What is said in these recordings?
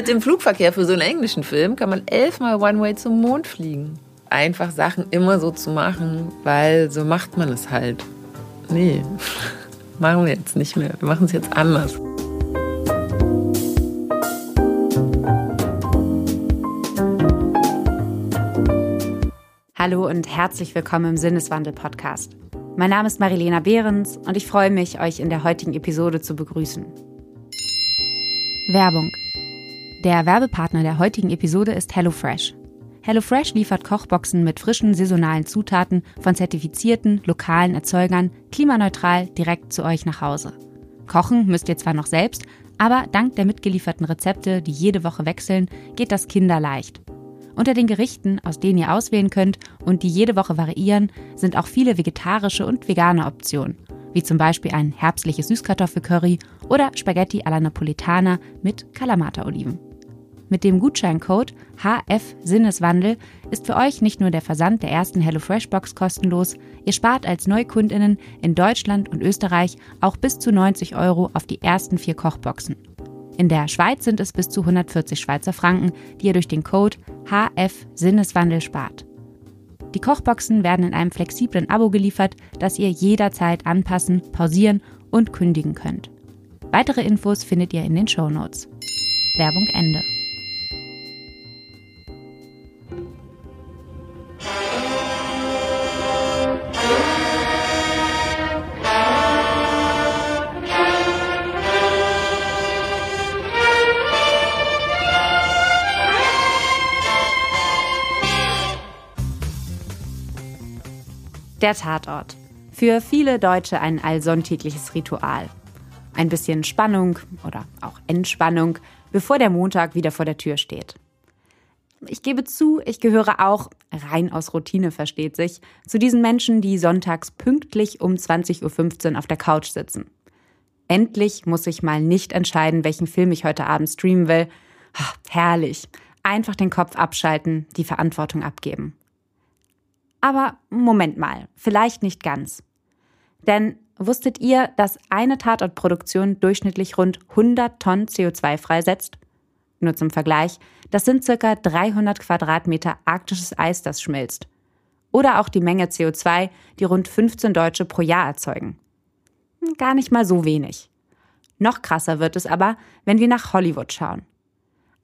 Mit dem Flugverkehr für so einen englischen Film kann man elfmal One-Way zum Mond fliegen. Einfach Sachen immer so zu machen, weil so macht man es halt. Nee, machen wir jetzt nicht mehr. Wir machen es jetzt anders. Hallo und herzlich willkommen im Sinneswandel-Podcast. Mein Name ist Marilena Behrens und ich freue mich, euch in der heutigen Episode zu begrüßen. Werbung. Der Werbepartner der heutigen Episode ist HelloFresh. HelloFresh liefert Kochboxen mit frischen saisonalen Zutaten von zertifizierten lokalen Erzeugern klimaneutral direkt zu euch nach Hause. Kochen müsst ihr zwar noch selbst, aber dank der mitgelieferten Rezepte, die jede Woche wechseln, geht das kinderleicht. Unter den Gerichten, aus denen ihr auswählen könnt und die jede Woche variieren, sind auch viele vegetarische und vegane Optionen, wie zum Beispiel ein herbstliches Süßkartoffelcurry oder Spaghetti alla Napolitana mit Kalamata-Oliven. Mit dem Gutscheincode HF Sinneswandel ist für euch nicht nur der Versand der ersten HelloFresh-Box kostenlos, ihr spart als Neukundinnen in Deutschland und Österreich auch bis zu 90 Euro auf die ersten vier Kochboxen. In der Schweiz sind es bis zu 140 Schweizer Franken, die ihr durch den Code HF Sinneswandel spart. Die Kochboxen werden in einem flexiblen Abo geliefert, das ihr jederzeit anpassen, pausieren und kündigen könnt. Weitere Infos findet ihr in den Show Notes. Werbung Ende. Der Tatort. Für viele Deutsche ein allsonntägliches Ritual. Ein bisschen Spannung oder auch Entspannung, bevor der Montag wieder vor der Tür steht. Ich gebe zu, ich gehöre auch, rein aus Routine versteht sich, zu diesen Menschen, die sonntags pünktlich um 20.15 Uhr auf der Couch sitzen. Endlich muss ich mal nicht entscheiden, welchen Film ich heute Abend streamen will. Ach, herrlich. Einfach den Kopf abschalten, die Verantwortung abgeben. Aber Moment mal, vielleicht nicht ganz. Denn wusstet ihr, dass eine Tatortproduktion durchschnittlich rund 100 Tonnen CO2 freisetzt? Nur zum Vergleich, das sind circa 300 Quadratmeter arktisches Eis, das schmilzt. Oder auch die Menge CO2, die rund 15 Deutsche pro Jahr erzeugen. Gar nicht mal so wenig. Noch krasser wird es aber, wenn wir nach Hollywood schauen.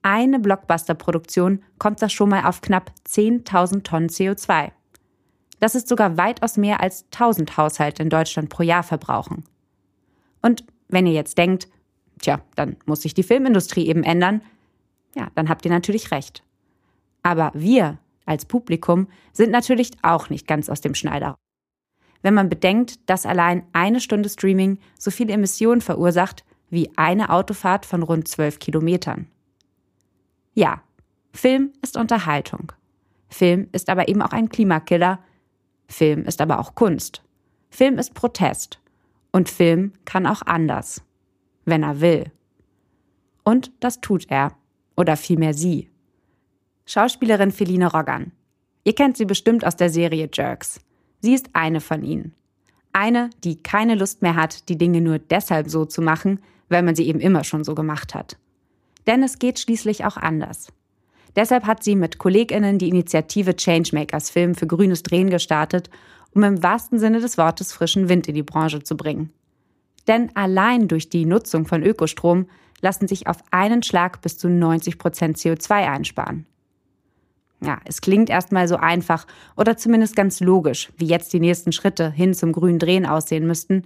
Eine Blockbuster-Produktion kommt da schon mal auf knapp 10.000 Tonnen CO2. Das ist sogar weitaus mehr als 1000 Haushalte in Deutschland pro Jahr verbrauchen. Und wenn ihr jetzt denkt, tja, dann muss sich die Filmindustrie eben ändern, ja, dann habt ihr natürlich recht. Aber wir als Publikum sind natürlich auch nicht ganz aus dem Schneider. Wenn man bedenkt, dass allein eine Stunde Streaming so viele Emissionen verursacht wie eine Autofahrt von rund zwölf Kilometern. Ja, Film ist Unterhaltung. Film ist aber eben auch ein Klimakiller, Film ist aber auch Kunst. Film ist Protest. Und Film kann auch anders. Wenn er will. Und das tut er. Oder vielmehr sie. Schauspielerin Feline Roggan. Ihr kennt sie bestimmt aus der Serie Jerks. Sie ist eine von ihnen. Eine, die keine Lust mehr hat, die Dinge nur deshalb so zu machen, weil man sie eben immer schon so gemacht hat. Denn es geht schließlich auch anders. Deshalb hat sie mit KollegInnen die Initiative Changemakers Film für grünes Drehen gestartet, um im wahrsten Sinne des Wortes frischen Wind in die Branche zu bringen. Denn allein durch die Nutzung von Ökostrom lassen sich auf einen Schlag bis zu 90 Prozent CO2 einsparen. Ja, es klingt erstmal so einfach oder zumindest ganz logisch, wie jetzt die nächsten Schritte hin zum grünen Drehen aussehen müssten,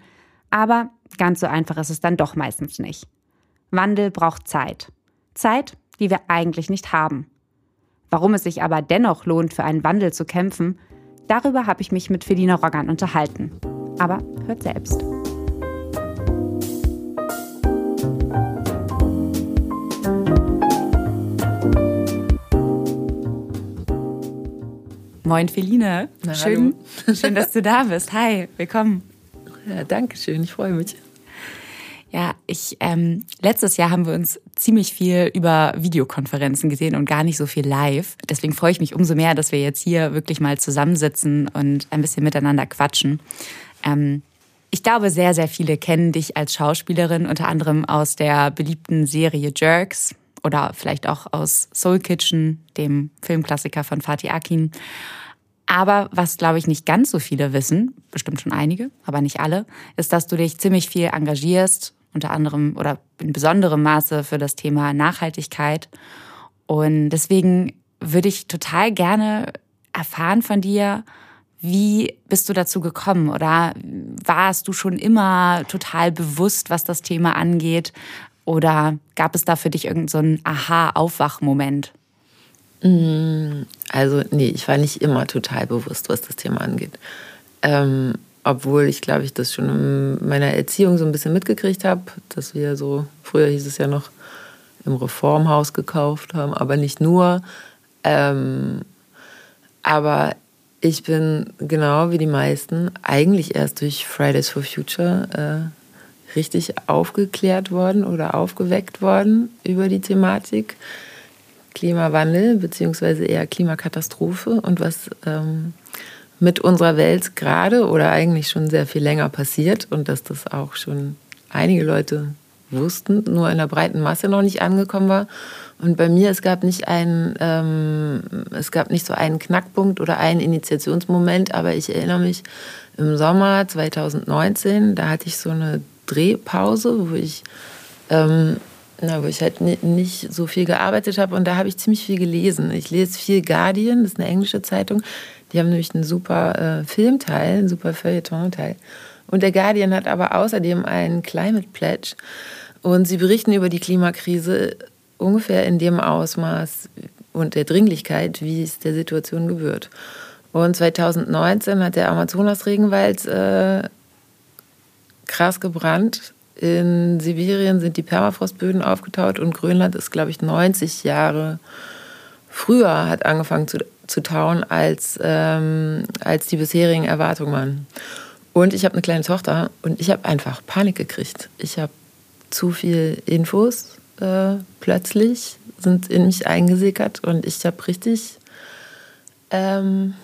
aber ganz so einfach ist es dann doch meistens nicht. Wandel braucht Zeit. Zeit, die wir eigentlich nicht haben. Warum es sich aber dennoch lohnt, für einen Wandel zu kämpfen, darüber habe ich mich mit Felina Roggan unterhalten. Aber hört selbst. Moin Feline, Na, schön, schön, dass du da bist. Hi, willkommen. Ja, danke schön, ich freue mich. Ja, ich ähm, letztes Jahr haben wir uns ziemlich viel über Videokonferenzen gesehen und gar nicht so viel live. Deswegen freue ich mich umso mehr, dass wir jetzt hier wirklich mal zusammensitzen und ein bisschen miteinander quatschen. Ähm, ich glaube, sehr, sehr viele kennen dich als Schauspielerin, unter anderem aus der beliebten Serie Jerks oder vielleicht auch aus Soul Kitchen, dem Filmklassiker von Fatih Akin. Aber was, glaube ich, nicht ganz so viele wissen, bestimmt schon einige, aber nicht alle, ist, dass du dich ziemlich viel engagierst, unter anderem oder in besonderem Maße für das Thema Nachhaltigkeit. Und deswegen würde ich total gerne erfahren von dir, wie bist du dazu gekommen oder warst du schon immer total bewusst, was das Thema angeht? Oder gab es da für dich irgendeinen so Aha-Aufwachmoment? Mm, also, nee, ich war nicht immer total bewusst, was das Thema angeht. Ähm, obwohl ich, glaube ich, das schon in meiner Erziehung so ein bisschen mitgekriegt habe, dass wir so, früher hieß es ja noch, im Reformhaus gekauft haben, aber nicht nur. Ähm, aber ich bin genau wie die meisten eigentlich erst durch Fridays for Future äh, richtig aufgeklärt worden oder aufgeweckt worden über die Thematik Klimawandel beziehungsweise eher Klimakatastrophe und was ähm, mit unserer Welt gerade oder eigentlich schon sehr viel länger passiert und dass das auch schon einige Leute wussten, nur in der breiten Masse noch nicht angekommen war. Und bei mir, es gab nicht einen, ähm, es gab nicht so einen Knackpunkt oder einen Initiationsmoment, aber ich erinnere mich im Sommer 2019, da hatte ich so eine Drehpause, wo ich, ähm, na, wo ich halt nicht so viel gearbeitet habe und da habe ich ziemlich viel gelesen. Ich lese viel Guardian, das ist eine englische Zeitung. Die haben nämlich einen super äh, Filmteil, einen super Feuilleton-Teil. Und der Guardian hat aber außerdem einen Climate Pledge. Und sie berichten über die Klimakrise ungefähr in dem Ausmaß und der Dringlichkeit, wie es der Situation gebührt. Und 2019 hat der Amazonas-Regenwald äh, krass gebrannt. In Sibirien sind die Permafrostböden aufgetaut und Grönland ist, glaube ich, 90 Jahre früher hat angefangen zu, zu tauen, als, ähm, als die bisherigen Erwartungen waren. Und ich habe eine kleine Tochter und ich habe einfach Panik gekriegt. Ich habe zu viel Infos äh, plötzlich sind in mich eingesickert und ich habe richtig ähm,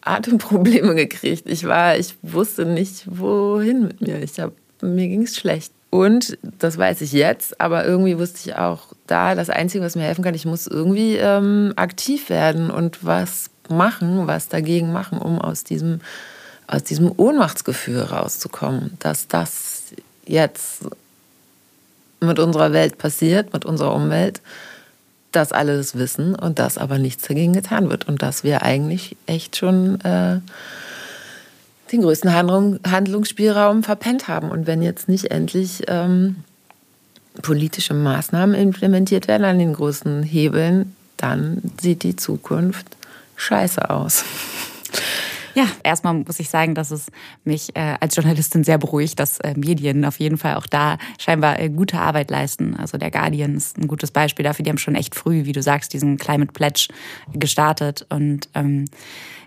Atemprobleme gekriegt. Ich war, ich wusste nicht, wohin mit mir. Ich hab, mir ging es schlecht. Und das weiß ich jetzt, aber irgendwie wusste ich auch da, das Einzige, was mir helfen kann, ich muss irgendwie ähm, aktiv werden und was machen, was dagegen machen, um aus diesem, aus diesem Ohnmachtsgefühl rauszukommen, dass das jetzt mit unserer Welt passiert, mit unserer Umwelt, dass alle das wissen und dass aber nichts dagegen getan wird und dass wir eigentlich echt schon äh, den größten Handlung, Handlungsspielraum verpennt haben. Und wenn jetzt nicht endlich ähm, politische Maßnahmen implementiert werden an den großen Hebeln, dann sieht die Zukunft scheiße aus. Ja, erstmal muss ich sagen, dass es mich äh, als Journalistin sehr beruhigt, dass äh, Medien auf jeden Fall auch da scheinbar äh, gute Arbeit leisten. Also der Guardian ist ein gutes Beispiel dafür. Die haben schon echt früh, wie du sagst, diesen Climate Pledge gestartet und ähm,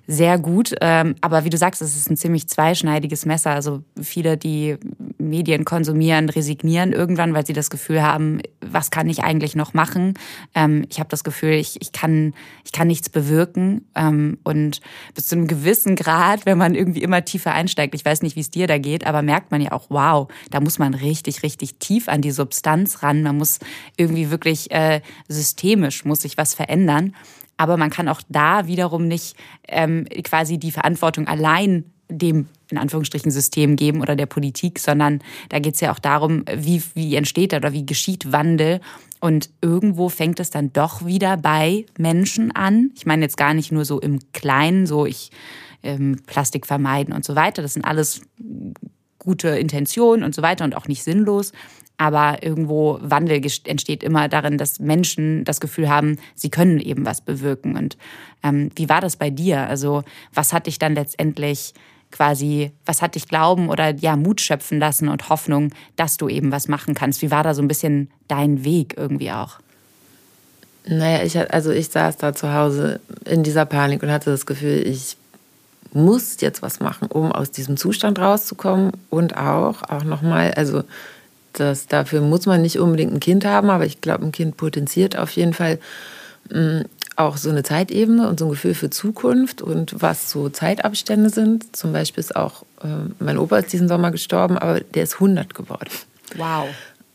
sehr gut. Ähm, aber wie du sagst, es ist ein ziemlich zweischneidiges Messer. Also viele, die Medien konsumieren, resignieren irgendwann, weil sie das Gefühl haben, was kann ich eigentlich noch machen? Ähm, ich habe das Gefühl, ich, ich, kann, ich kann nichts bewirken. Ähm, und bis zu einem gewissen Grad, wenn man irgendwie immer tiefer einsteigt, ich weiß nicht, wie es dir da geht, aber merkt man ja auch, wow, da muss man richtig, richtig tief an die Substanz ran. Man muss irgendwie wirklich äh, systemisch, muss sich was verändern. Aber man kann auch da wiederum nicht ähm, quasi die Verantwortung allein dem in Anführungsstrichen System geben oder der Politik, sondern da geht es ja auch darum, wie, wie entsteht oder wie geschieht Wandel. Und irgendwo fängt es dann doch wieder bei Menschen an. Ich meine jetzt gar nicht nur so im Kleinen, so ich ähm, Plastik vermeiden und so weiter. Das sind alles gute Intentionen und so weiter und auch nicht sinnlos. Aber irgendwo Wandel entsteht immer darin, dass Menschen das Gefühl haben, sie können eben was bewirken. Und ähm, wie war das bei dir? Also was hat dich dann letztendlich quasi, was hat dich glauben oder ja Mut schöpfen lassen und Hoffnung, dass du eben was machen kannst? Wie war da so ein bisschen dein Weg irgendwie auch? Naja, ich, also ich saß da zu Hause in dieser Panik und hatte das Gefühl, ich muss jetzt was machen, um aus diesem Zustand rauszukommen und auch, auch nochmal, also das, dafür muss man nicht unbedingt ein Kind haben, aber ich glaube, ein Kind potenziert auf jeden Fall mh, mm, auch so eine Zeitebene und so ein Gefühl für Zukunft und was so Zeitabstände sind. Zum Beispiel ist auch, äh, mein Opa ist diesen Sommer gestorben, aber der ist 100 geworden. Wow.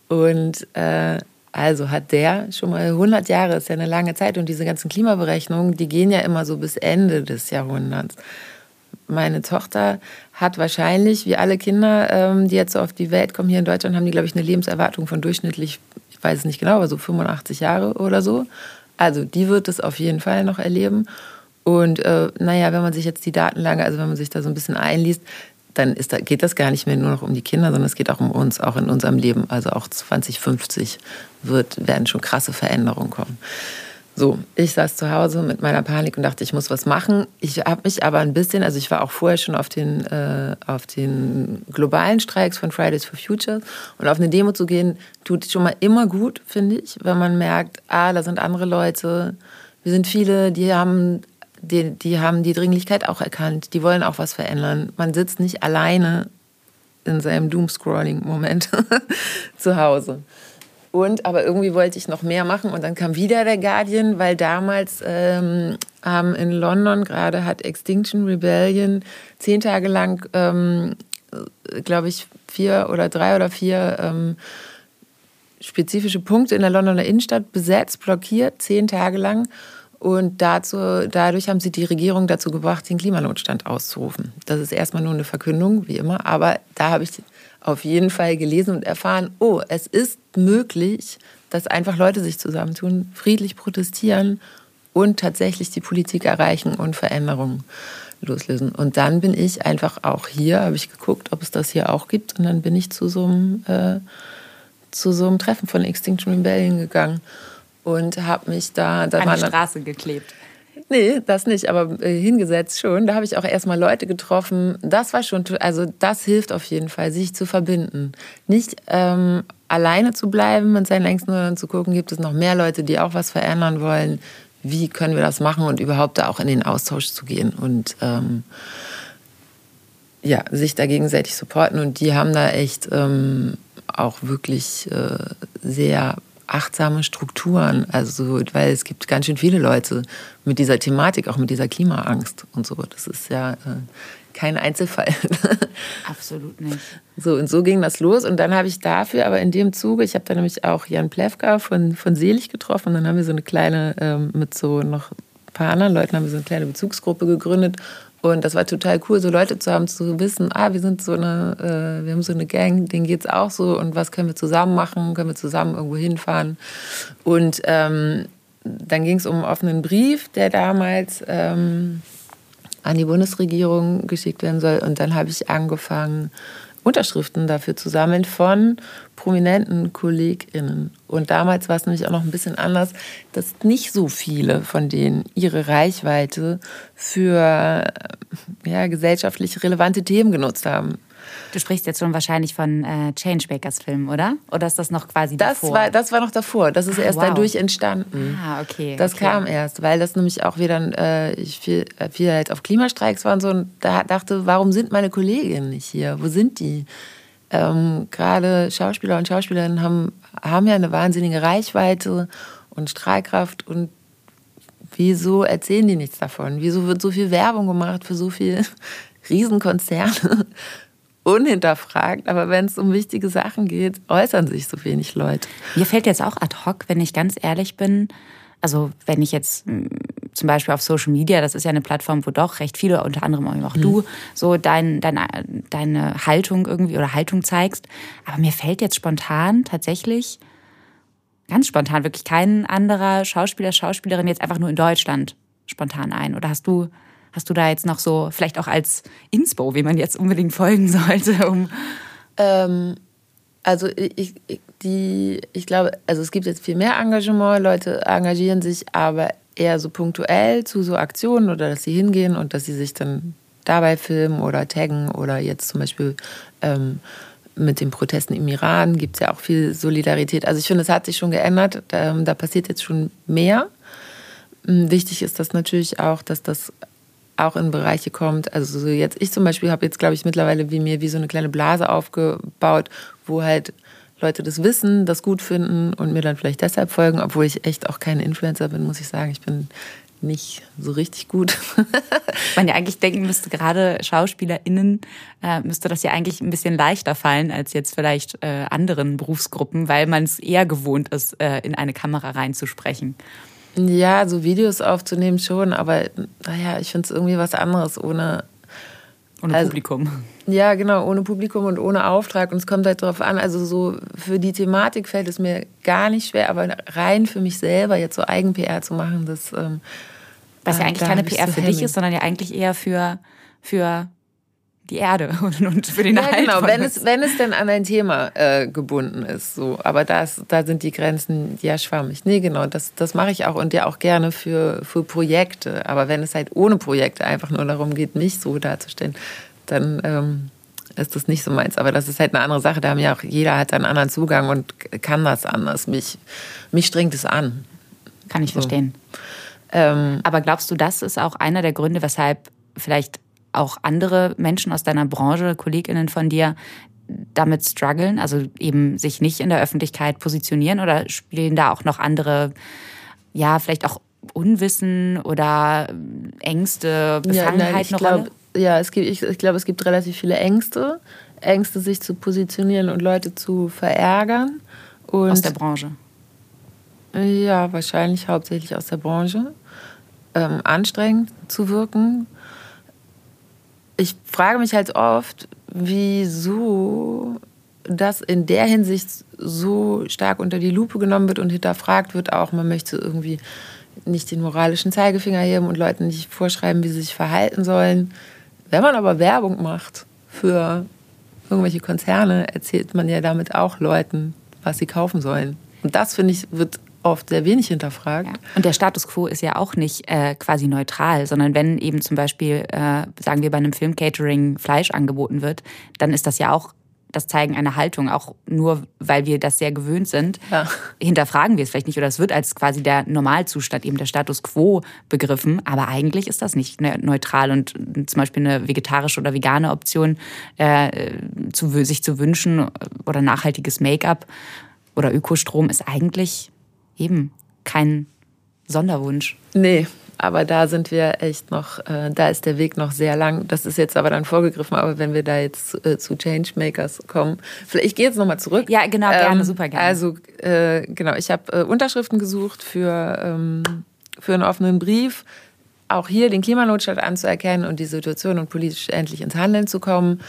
Und äh, Also hat der schon mal 100 Jahre, ist ja eine lange Zeit. Und diese ganzen Klimaberechnungen, die gehen ja immer so bis Ende des Jahrhunderts. Meine Tochter hat wahrscheinlich, wie alle Kinder, ähm, die jetzt so auf die Welt kommen, hier in Deutschland, haben die, glaube ich, eine Lebenserwartung von durchschnittlich, ich weiß es nicht genau, aber so 85 Jahre oder so. Also die wird es auf jeden Fall noch erleben. Und äh, naja, wenn man sich jetzt die Datenlage, also wenn man sich da so ein bisschen einliest, dann ist da, geht das gar nicht mehr nur noch um die Kinder, sondern es geht auch um uns, auch in unserem Leben. Also auch 2050 wird, werden schon krasse Veränderungen kommen. So, ich saß zu Hause mit meiner Panik und dachte, ich muss was machen. Ich habe mich aber ein bisschen, also ich war auch vorher schon auf den, äh, auf den globalen Streiks von Fridays for Future und auf eine Demo zu gehen, tut schon mal immer gut, finde ich, wenn man merkt, ah, da sind andere Leute, wir sind viele, die haben die, die haben die Dringlichkeit auch erkannt. Die wollen auch was verändern. Man sitzt nicht alleine in seinem Doomscrolling-Moment zu Hause. Und aber irgendwie wollte ich noch mehr machen und dann kam wieder der Guardian, weil damals ähm, haben in London gerade hat Extinction Rebellion zehn Tage lang, ähm, glaube ich, vier oder drei oder vier ähm, spezifische Punkte in der Londoner Innenstadt besetzt, blockiert, zehn Tage lang. Und dazu, dadurch haben sie die Regierung dazu gebracht, den Klimanotstand auszurufen. Das ist erstmal nur eine Verkündung, wie immer. Aber da habe ich auf jeden Fall gelesen und erfahren, oh, es ist möglich, dass einfach Leute sich zusammentun, friedlich protestieren und tatsächlich die Politik erreichen und Veränderungen loslösen. Und dann bin ich einfach auch hier, habe ich geguckt, ob es das hier auch gibt. Und dann bin ich zu so einem, äh, zu so einem Treffen von Extinction Rebellion gegangen und habe mich da... da An die Straße geklebt. Nee, das nicht, aber äh, hingesetzt schon. Da habe ich auch erstmal Leute getroffen. Das war schon, also das hilft auf jeden Fall, sich zu verbinden. Nicht ähm, alleine zu bleiben mit seinen Ängsten, sondern zu gucken, gibt es noch mehr Leute, die auch was verändern wollen. Wie können wir das machen und überhaupt da auch in den Austausch zu gehen und ähm, ja, sich da gegenseitig supporten. Und die haben da echt ähm, auch wirklich äh, sehr achtsame Strukturen. Also, weil es gibt ganz schön viele Leute mit dieser Thematik, auch mit dieser Klimaangst und so. Das ist ja äh, kein Einzelfall. Absolut nicht. So, und so ging das los. Und dann habe ich dafür, aber in dem Zuge, ich habe da nämlich auch Jan Plewka von, von Selig getroffen. Und dann haben wir so eine kleine, ähm, mit so noch ein paar anderen Leuten, haben wir so eine kleine Bezugsgruppe gegründet und das war total cool, so Leute zu haben, zu wissen, ah, wir sind so eine, äh, wir haben so eine Gang, denen geht es auch so und was können wir zusammen machen, können wir zusammen irgendwo hinfahren. Und ähm, dann ging es um einen offenen Brief, der damals ähm, an die Bundesregierung geschickt werden soll. Und dann habe ich angefangen, Unterschriften dafür zu sammeln von prominenten KollegInnen. Und damals war es nämlich auch noch ein bisschen anders, dass nicht so viele von denen ihre Reichweite für ja, gesellschaftlich relevante Themen genutzt haben. Du sprichst jetzt schon wahrscheinlich von äh, Changemakers Film, oder? Oder ist das noch quasi das davor? War, das war noch davor. Das ist ah, erst wow. dadurch entstanden. Ah, okay. Das okay. kam erst, weil das nämlich auch wieder äh, ich viel, äh, viel halt auf Klimastreiks war und so. Und da dachte, warum sind meine Kolleginnen nicht hier? Wo sind die? Ähm, Gerade Schauspieler und Schauspielerinnen haben, haben ja eine wahnsinnige Reichweite und Strahlkraft und wieso erzählen die nichts davon? Wieso wird so viel Werbung gemacht für so viele Riesenkonzerne? Unhinterfragt, aber wenn es um wichtige Sachen geht, äußern sich so wenig Leute. Mir fällt jetzt auch ad hoc, wenn ich ganz ehrlich bin, also wenn ich jetzt hm, zum Beispiel auf Social Media, das ist ja eine Plattform, wo doch recht viele, unter anderem auch mhm. du, so dein, dein, deine Haltung irgendwie oder Haltung zeigst. Aber mir fällt jetzt spontan tatsächlich, ganz spontan, wirklich kein anderer Schauspieler, Schauspielerin jetzt einfach nur in Deutschland spontan ein. Oder hast du Hast du da jetzt noch so, vielleicht auch als Inspo, wie man jetzt unbedingt folgen sollte? Um ähm, also ich, die, ich glaube, also es gibt jetzt viel mehr Engagement, Leute engagieren sich aber eher so punktuell zu so Aktionen oder dass sie hingehen und dass sie sich dann dabei filmen oder taggen oder jetzt zum Beispiel ähm, mit den Protesten im Iran gibt es ja auch viel Solidarität. Also ich finde, es hat sich schon geändert. Da, da passiert jetzt schon mehr. Wichtig ist das natürlich auch, dass das auch in Bereiche kommt. Also so jetzt, ich zum Beispiel habe jetzt, glaube ich, mittlerweile wie mir wie so eine kleine Blase aufgebaut, wo halt Leute das wissen, das gut finden und mir dann vielleicht deshalb folgen, obwohl ich echt auch kein Influencer bin, muss ich sagen. Ich bin nicht so richtig gut. Man ja eigentlich denken müsste, gerade SchauspielerInnen äh, müsste das ja eigentlich ein bisschen leichter fallen als jetzt vielleicht äh, anderen Berufsgruppen, weil man es eher gewohnt ist, äh, in eine Kamera reinzusprechen. Ja, so Videos aufzunehmen schon, aber naja, ich finde es irgendwie was anderes ohne ohne also, Publikum. Ja, genau, ohne Publikum und ohne Auftrag. Und es kommt halt darauf an, also so für die Thematik fällt es mir gar nicht schwer, aber rein für mich selber jetzt so Eigen-PR zu machen, das. Ähm, Was ja äh, eigentlich keine PR so für dich ist, sondern ja eigentlich eher für, für die Erde und, und für den ja, Erhalt. Genau, wenn es, wenn es denn an ein Thema äh, gebunden ist. So. Aber das, da sind die Grenzen ja schwammig. Nee, genau, das, das mache ich auch und ja auch gerne für, für Projekte. Aber wenn es halt ohne Projekte einfach nur darum geht, mich so darzustellen, dann ähm, ist das nicht so meins. Aber das ist halt eine andere Sache. Da haben ja auch jeder hat einen anderen Zugang und kann das anders. Mich, mich strengt es an. Kann ich so. verstehen. Ähm, Aber glaubst du, das ist auch einer der Gründe, weshalb vielleicht auch andere Menschen aus deiner Branche, KollegInnen von dir, damit strugglen, also eben sich nicht in der Öffentlichkeit positionieren oder spielen da auch noch andere, ja, vielleicht auch Unwissen oder Ängste, Befangenheit ja, eine Rolle? Ja, es gibt, ich, ich glaube, es gibt relativ viele Ängste. Ängste, sich zu positionieren und Leute zu verärgern. Und aus der Branche? Ja, wahrscheinlich hauptsächlich aus der Branche. Ähm, anstrengend zu wirken, ich frage mich halt oft, wieso das in der Hinsicht so stark unter die Lupe genommen wird und hinterfragt wird auch. Man möchte irgendwie nicht den moralischen Zeigefinger heben und Leuten nicht vorschreiben, wie sie sich verhalten sollen. Wenn man aber Werbung macht für irgendwelche Konzerne, erzählt man ja damit auch Leuten, was sie kaufen sollen. Und das, finde ich, wird oft sehr wenig hinterfragt. Ja. Und der Status quo ist ja auch nicht äh, quasi neutral, sondern wenn eben zum Beispiel, äh, sagen wir, bei einem Filmcatering Fleisch angeboten wird, dann ist das ja auch das Zeigen einer Haltung, auch nur weil wir das sehr gewöhnt sind, ja. hinterfragen wir es vielleicht nicht oder es wird als quasi der Normalzustand, eben der Status quo begriffen, aber eigentlich ist das nicht ne, neutral und zum Beispiel eine vegetarische oder vegane Option äh, zu, sich zu wünschen oder nachhaltiges Make-up oder Ökostrom ist eigentlich eben kein Sonderwunsch. Nee, aber da sind wir echt noch, äh, da ist der Weg noch sehr lang. Das ist jetzt aber dann vorgegriffen, aber wenn wir da jetzt äh, zu Changemakers kommen, vielleicht, ich gehe jetzt nochmal zurück. Ja, genau, gerne, ähm, super gerne. Also, äh, genau, ich habe äh, Unterschriften gesucht für, ähm, für einen offenen Brief, auch hier den Klimanotstand anzuerkennen und die Situation und politisch endlich ins Handeln zu kommen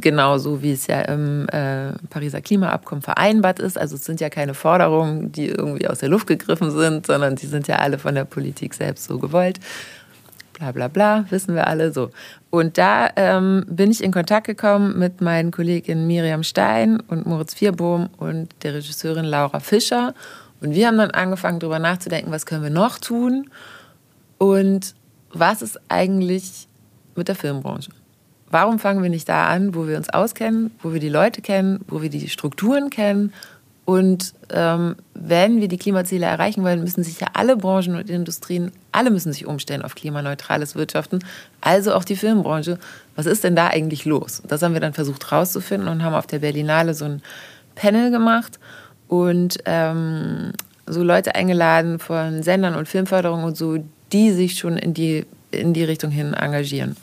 genauso wie es ja im äh, Pariser Klimaabkommen vereinbart ist. Also es sind ja keine Forderungen, die irgendwie aus der Luft gegriffen sind, sondern die sind ja alle von der Politik selbst so gewollt. Bla bla bla, wissen wir alle so. Und da ähm, bin ich in Kontakt gekommen mit meinen Kolleginnen Miriam Stein und Moritz Vierbohm und der Regisseurin Laura Fischer. Und wir haben dann angefangen, darüber nachzudenken, was können wir noch tun und was ist eigentlich mit der Filmbranche. Warum fangen wir nicht da an, wo wir uns auskennen, wo wir die Leute kennen, wo wir die Strukturen kennen? Und ähm, wenn wir die Klimaziele erreichen wollen, müssen sich ja alle Branchen und Industrien, alle müssen sich umstellen auf klimaneutrales Wirtschaften, also auch die Filmbranche. Was ist denn da eigentlich los? Das haben wir dann versucht herauszufinden und haben auf der Berlinale so ein Panel gemacht und ähm, so Leute eingeladen von Sendern und Filmförderung und so, die sich schon in die, in die Richtung hin engagieren.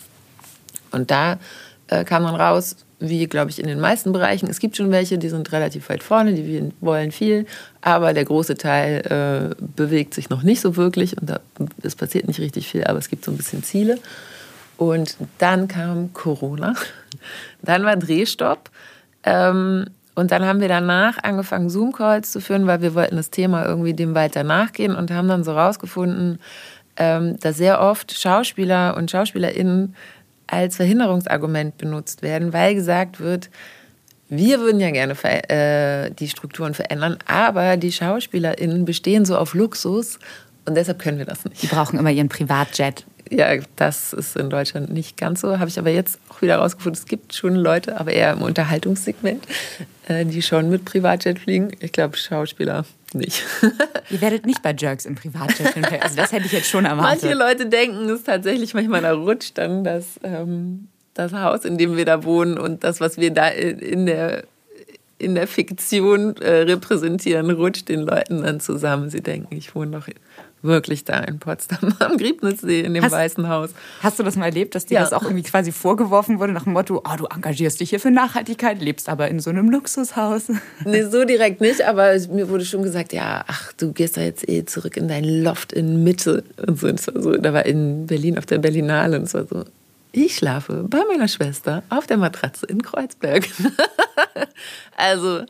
Und da äh, kam dann raus, wie, glaube ich, in den meisten Bereichen. Es gibt schon welche, die sind relativ weit vorne, die wollen viel, aber der große Teil äh, bewegt sich noch nicht so wirklich und da, es passiert nicht richtig viel, aber es gibt so ein bisschen Ziele. Und dann kam Corona, dann war Drehstopp. Ähm, und dann haben wir danach angefangen, Zoom-Calls zu führen, weil wir wollten das Thema irgendwie dem weiter nachgehen und haben dann so rausgefunden, ähm, dass sehr oft Schauspieler und SchauspielerInnen als Verhinderungsargument benutzt werden, weil gesagt wird, wir würden ja gerne äh, die Strukturen verändern, aber die SchauspielerInnen bestehen so auf Luxus und deshalb können wir das nicht. Die brauchen immer ihren Privatjet. Ja, das ist in Deutschland nicht ganz so. Habe ich aber jetzt auch wieder herausgefunden, es gibt schon Leute, aber eher im Unterhaltungssegment, äh, die schon mit Privatjet fliegen. Ich glaube, Schauspieler nicht. Ihr werdet nicht bei Jerks im Privatjet Also das hätte ich jetzt schon erwartet. Manche Leute denken es tatsächlich manchmal, da rutscht dann das, ähm, das Haus, in dem wir da wohnen und das, was wir da in der, in der Fiktion äh, repräsentieren, rutscht den Leuten dann zusammen. Sie denken, ich wohne doch wirklich da in Potsdam am Griebnitzsee in dem Hast- Weißen Haus. Hast du das mal erlebt, dass dir Ja. das auch irgendwie quasi vorgeworfen wurde nach dem Motto, oh, du engagierst dich hier für Nachhaltigkeit, lebst aber in so einem Luxushaus? Nee, so direkt nicht, aber mir wurde schon gesagt, ja, ach, du gehst da jetzt eh zurück in dein Loft in Mitte. Und so, und so, da war in Berlin auf der Berlinale und es war so, ich schlafe bei meiner Schwester auf der Matratze in Kreuzberg. also,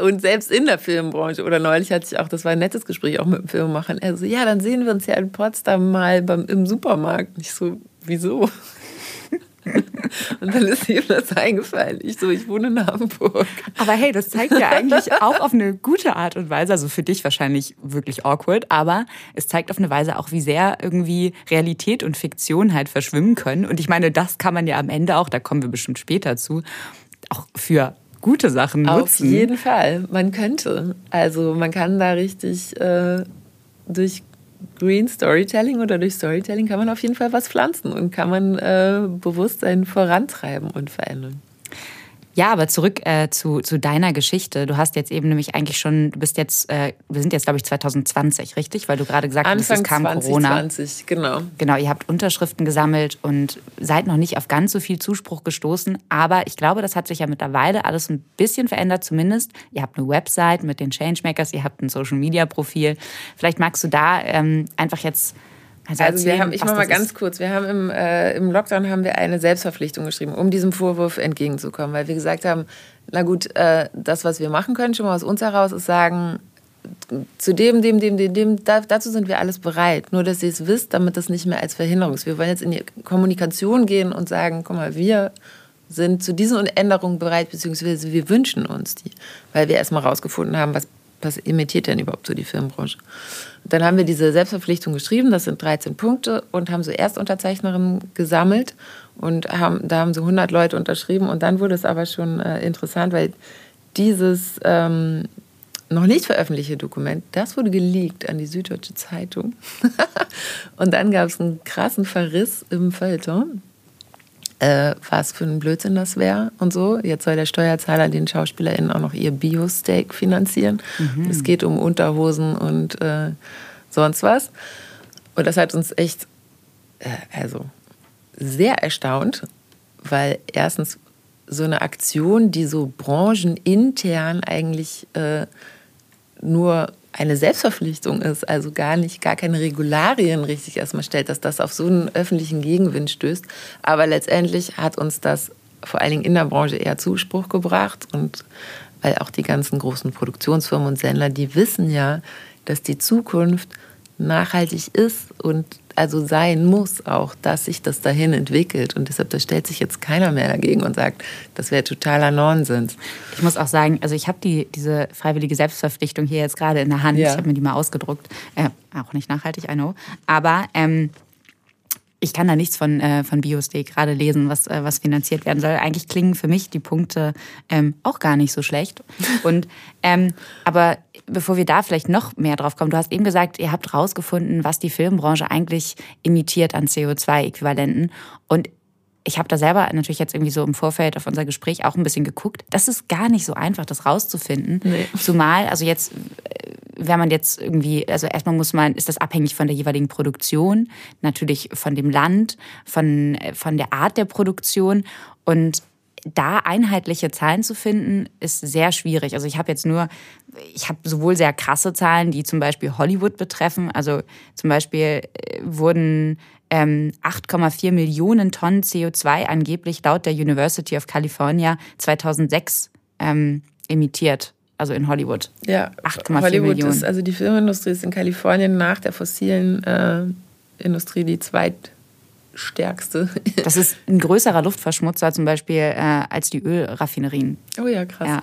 und selbst in der Filmbranche, oder neulich hatte ich auch, das war ein nettes Gespräch auch mit dem Filmemacher, er so, ja, dann sehen wir uns ja in Potsdam mal beim, im Supermarkt. Ich so, wieso? Und dann ist ihm das eingefallen. Ich so, ich wohne in Hamburg. Aber hey, das zeigt ja eigentlich auch auf eine gute Art und Weise, also für dich wahrscheinlich wirklich awkward, aber es zeigt auf eine Weise auch, wie sehr irgendwie Realität und Fiktion halt verschwimmen können. Und ich meine, das kann man ja am Ende auch, da kommen wir bestimmt später zu, auch für gute Sachen Auf nutzen. jeden Fall. Man könnte. Also man kann da richtig äh, durch Green Storytelling oder durch Storytelling kann man auf jeden Fall was pflanzen und kann man äh, Bewusstsein vorantreiben und verändern. Ja, aber zurück äh, zu, zu deiner Geschichte. Du hast jetzt eben nämlich eigentlich schon, du bist jetzt, äh, wir sind jetzt glaube ich 2020, richtig? Weil du gerade gesagt hast, es kam Corona. 2020, genau. Genau, ihr habt Unterschriften gesammelt und seid noch nicht auf ganz so viel Zuspruch gestoßen. Aber ich glaube, das hat sich ja mittlerweile alles ein bisschen verändert. Zumindest, ihr habt eine Website mit den Changemakers, ihr habt ein Social-Media-Profil. Vielleicht magst du da ähm, einfach jetzt also Also wir haben, ich mache mal ganz ist. kurz, wir haben im, äh, im Lockdown haben wir eine Selbstverpflichtung geschrieben, um diesem Vorwurf entgegenzukommen, weil wir gesagt haben, na gut, äh, das, was wir machen können, schon mal aus uns heraus, ist sagen, zu dem, dem, dem, dem, dem, da, dazu sind wir alles bereit. Nur, dass ihr es wisst, damit das nicht mehr als Verhinderung ist. Wir wollen jetzt in die Kommunikation gehen und sagen, guck mal, wir sind zu diesen Änderungen bereit, beziehungsweise wir wünschen uns die, weil wir erstmal rausgefunden haben, was, was imitiert denn überhaupt so die Filmbranche. Dann haben wir diese Selbstverpflichtung geschrieben, das sind 13 Punkte, und haben so Erstunterzeichnerinnen gesammelt und haben, da haben so 100 Leute unterschrieben. Und dann wurde es aber schon äh, interessant, weil dieses ähm, noch nicht veröffentlichte Dokument, das wurde geleakt an die Süddeutsche Zeitung. und dann gab es einen krassen Verriss im Feuilleton, äh, was für ein Blödsinn das wäre und so. Jetzt soll der Steuerzahler den SchauspielerInnen auch noch ihr Bio-Steak finanzieren. Es geht um Unterhosen und äh, sonst was. Und das hat uns echt, äh, also sehr erstaunt, weil erstens so eine Aktion, die so branchenintern eigentlich äh, nur eine Selbstverpflichtung ist, also gar nicht, gar keine Regularien richtig erstmal stellt, dass das auf so einen öffentlichen Gegenwind stößt. Aber letztendlich hat uns das vor allen Dingen in der Branche eher Zuspruch gebracht und weil auch die ganzen großen Produktionsfirmen und Sender, die wissen ja, dass die Zukunft nachhaltig ist und also sein muss auch, dass sich das dahin entwickelt. Und deshalb, da stellt sich jetzt keiner mehr dagegen und sagt, das wäre totaler Nonsens. Ich muss auch sagen, also ich habe die, diese freiwillige Selbstverpflichtung hier jetzt gerade in der Hand. Ja. Ich habe mir die mal ausgedruckt. Äh, auch nicht nachhaltig, I know. Aber ähm, ich kann da nichts von, äh, von BioSteak gerade lesen, was, äh, was finanziert werden soll. Eigentlich klingen für mich die Punkte ähm, auch gar nicht so schlecht. Und, ähm, aber bevor wir da vielleicht noch mehr drauf kommen, du hast eben gesagt, ihr habt rausgefunden, was die Filmbranche eigentlich emittiert an CO2-Äquivalenten. Und ich habe da selber natürlich jetzt irgendwie so im Vorfeld auf unser Gespräch auch ein bisschen geguckt. Das ist gar nicht so einfach, das rauszufinden. Nee. Zumal, also jetzt, äh, wenn man jetzt irgendwie, also erstmal muss man, ist das abhängig von der jeweiligen Produktion, natürlich von dem Land, von, äh, von der Art der Produktion und da einheitliche Zahlen zu finden, ist sehr schwierig. Also ich habe jetzt nur, ich habe sowohl sehr krasse Zahlen, die zum Beispiel Hollywood betreffen. Also zum Beispiel äh, wurden ähm, 8,4 Millionen Tonnen CO2 angeblich laut der University of California 2006 ähm, emittiert. Also in Hollywood. Ja, 8,4 Hollywood Millionen. ist, also die Filmindustrie ist in Kalifornien nach der fossilen äh, Industrie die zweitstärkste. Das ist ein größerer Luftverschmutzer zum Beispiel äh, als die Ölraffinerien. oh ja, krass. Ja.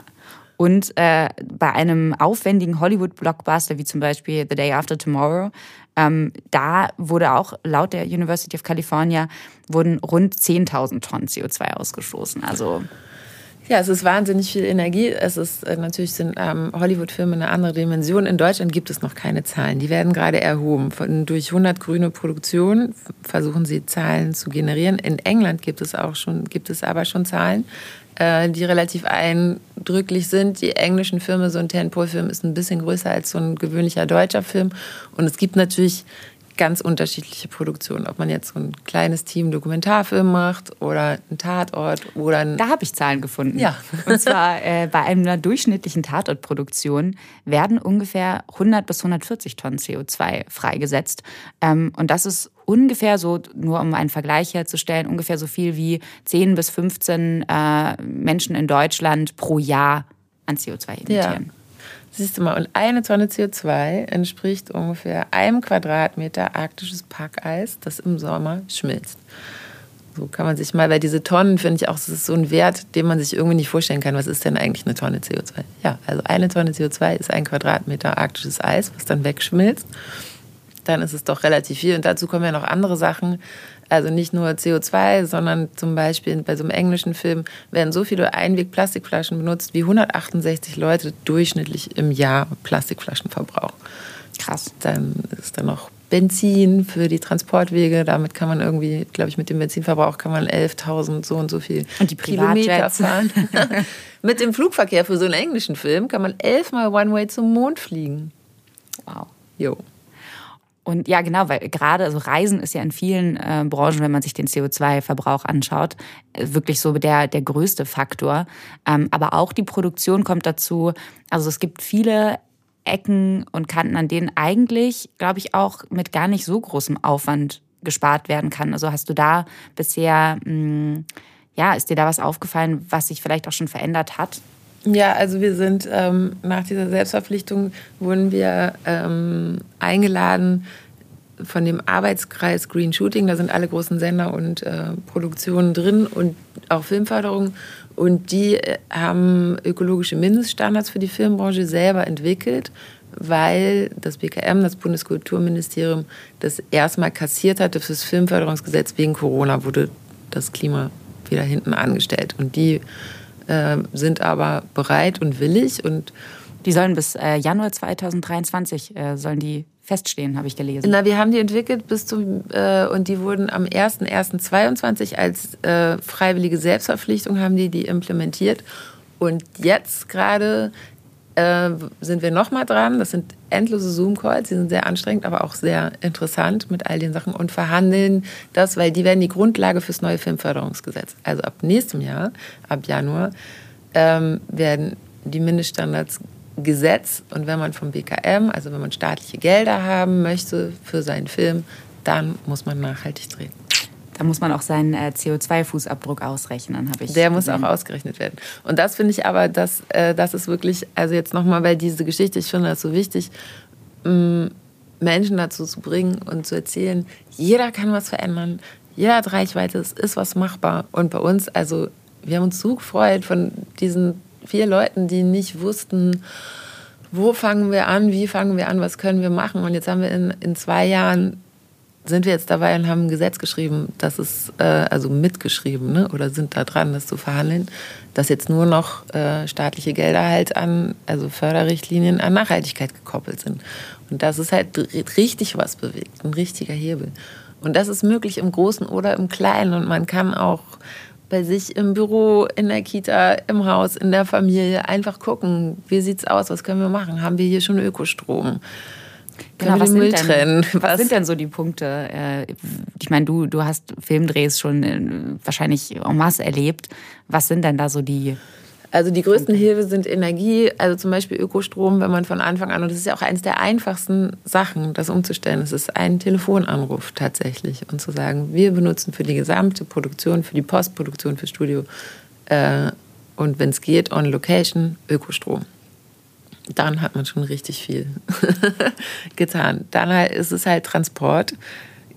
Und äh, bei einem aufwendigen Hollywood-Blockbuster wie zum Beispiel The Day After Tomorrow, ähm, da wurde auch laut der University of California wurden rund 10.000 Tonnen CO2 ausgestoßen. Also Ja, es ist wahnsinnig viel Energie. Es ist äh, natürlich sind ähm, Hollywood-Filme eine andere Dimension. In Deutschland gibt es noch keine Zahlen. Die werden gerade erhoben. Von, durch 100 grüne Produktionen versuchen sie Zahlen zu generieren. In England gibt es auch schon, gibt es aber schon Zahlen, äh, die relativ eindrücklich sind. Die englischen Filme, so ein Tentpole-Film ist ein bisschen größer als so ein gewöhnlicher deutscher Film. Und es gibt natürlich ganz unterschiedliche Produktionen. Ob man jetzt so ein kleines Team Dokumentarfilm macht oder ein Tatort oder ein Da habe ich Zahlen gefunden. Ja. Und zwar äh, bei einer durchschnittlichen Tatortproduktion werden ungefähr 100 bis 140 Tonnen CO2 freigesetzt. Ähm, und das ist ungefähr so, nur um einen Vergleich herzustellen, ungefähr so viel wie 10 bis 15 äh, Menschen in Deutschland pro Jahr an CO2 emittieren. Ja. Siehst du mal, und eine Tonne CO2 entspricht ungefähr einem Quadratmeter arktisches Packeis, das im Sommer schmilzt. So kann man sich mal, weil diese Tonnen finde ich auch, das ist so ein Wert, den man sich irgendwie nicht vorstellen kann. Was ist denn eigentlich eine Tonne CO2? Ja, also eine Tonne CO2 ist ein Quadratmeter arktisches Eis, was dann wegschmilzt. Dann ist es doch relativ viel. Und dazu kommen ja noch andere Sachen. Also nicht nur CO2, sondern zum Beispiel bei so einem englischen Film werden so viele Einweg-Plastikflaschen benutzt, wie 168 Leute durchschnittlich im Jahr Plastikflaschen verbrauchen. Krass. Dann ist da noch Benzin für die Transportwege. Damit kann man irgendwie, glaube ich, mit dem Benzinverbrauch kann man 11.000 so und so viel und die Kilometer fahren. mit dem Flugverkehr für so einen englischen Film kann man elfmal One-Way zum Mond fliegen. Wow. Jo. Und ja, genau, weil gerade also Reisen ist ja in vielen äh, Branchen, wenn man sich den CO2-Verbrauch anschaut, äh, wirklich so der, der größte Faktor. Ähm, aber auch die Produktion kommt dazu. Also es gibt viele Ecken und Kanten, an denen eigentlich, glaube ich, auch mit gar nicht so großem Aufwand gespart werden kann. Also hast du da bisher, mh, hm, ja, ist dir da was aufgefallen, was sich vielleicht auch schon verändert hat? Ja, also wir sind ähm, nach dieser Selbstverpflichtung wurden wir ähm, eingeladen von dem Arbeitskreis Green Shooting. Da sind alle großen Sender und äh, Produktionen drin und auch Filmförderung. Und die äh, haben ökologische Mindeststandards für die Filmbranche selber entwickelt, weil das BKM, das Bundeskulturministerium, das erstmal kassiert hatte fürs Filmförderungsgesetz wegen Corona, wurde das Klima wieder hinten angestellt. Und die äh, sind aber bereit und willig und die sollen bis äh, Januar 2023 äh, sollen die feststehen, habe ich gelesen. Na, wir haben die entwickelt bis zum äh, und die wurden am 01.01.22 als äh, freiwillige Selbstverpflichtung haben die die implementiert und jetzt gerade äh, sind wir noch mal dran. Das sind endlose Zoom-Calls, die sind sehr anstrengend, aber auch sehr interessant mit all den Sachen und verhandeln das, weil die werden die Grundlage fürs neue Filmförderungsgesetz. Also ab nächstem Jahr, ab Januar, ähm, werden die Mindeststandards Gesetz und wenn man vom BKM, also wenn man staatliche Gelder haben möchte für seinen Film, dann muss man nachhaltig drehen. Da muss man auch seinen äh, CO2-Fußabdruck ausrechnen, habe ich. Der gesehen. muss auch ausgerechnet werden. Und das finde ich aber, dass, äh, das ist wirklich, also jetzt nochmal bei diese Geschichte, ich finde das so wichtig, mh, Menschen dazu zu bringen und zu erzählen, jeder kann was verändern, jeder hat Reichweite, es ist was machbar. Und bei uns, also wir haben uns so gefreut von diesen vier Leuten, die nicht wussten, wo fangen wir an, wie fangen wir an, was können wir machen. Und jetzt haben wir in, in zwei Jahren sind wir jetzt dabei und haben ein Gesetz geschrieben, das ist äh, also mitgeschrieben, ne? oder sind da dran, das zu verhandeln, dass jetzt nur noch äh, staatliche Gelder halt an, also Förderrichtlinien an Nachhaltigkeit gekoppelt sind. Und das ist halt richtig was bewegt, ein richtiger Hebel. Und das ist möglich im Großen oder im Kleinen. Und man kann auch bei sich im Büro, in der Kita, im Haus, in der Familie einfach gucken, wie sieht's aus, was können wir machen? Haben wir hier schon Ökostrom? Genau, was, Müll sind denn, was, was, sind denn so die Punkte? Äh, ich meine, du, du hast Filmdrehs schon äh, wahrscheinlich en masse erlebt. Was sind denn da so die also die größten Hilfe sind Energie, also zum Beispiel Ökostrom, wenn man von Anfang an, und das ist ja auch eines der einfachsten Sachen, das umzustellen, es ist ein Telefonanruf tatsächlich und zu sagen, wir benutzen für die gesamte Produktion, für die Postproduktion, für Studio äh, und wenn es geht, on Location, Ökostrom dann hat man schon richtig viel getan. Dann ist es halt Transport,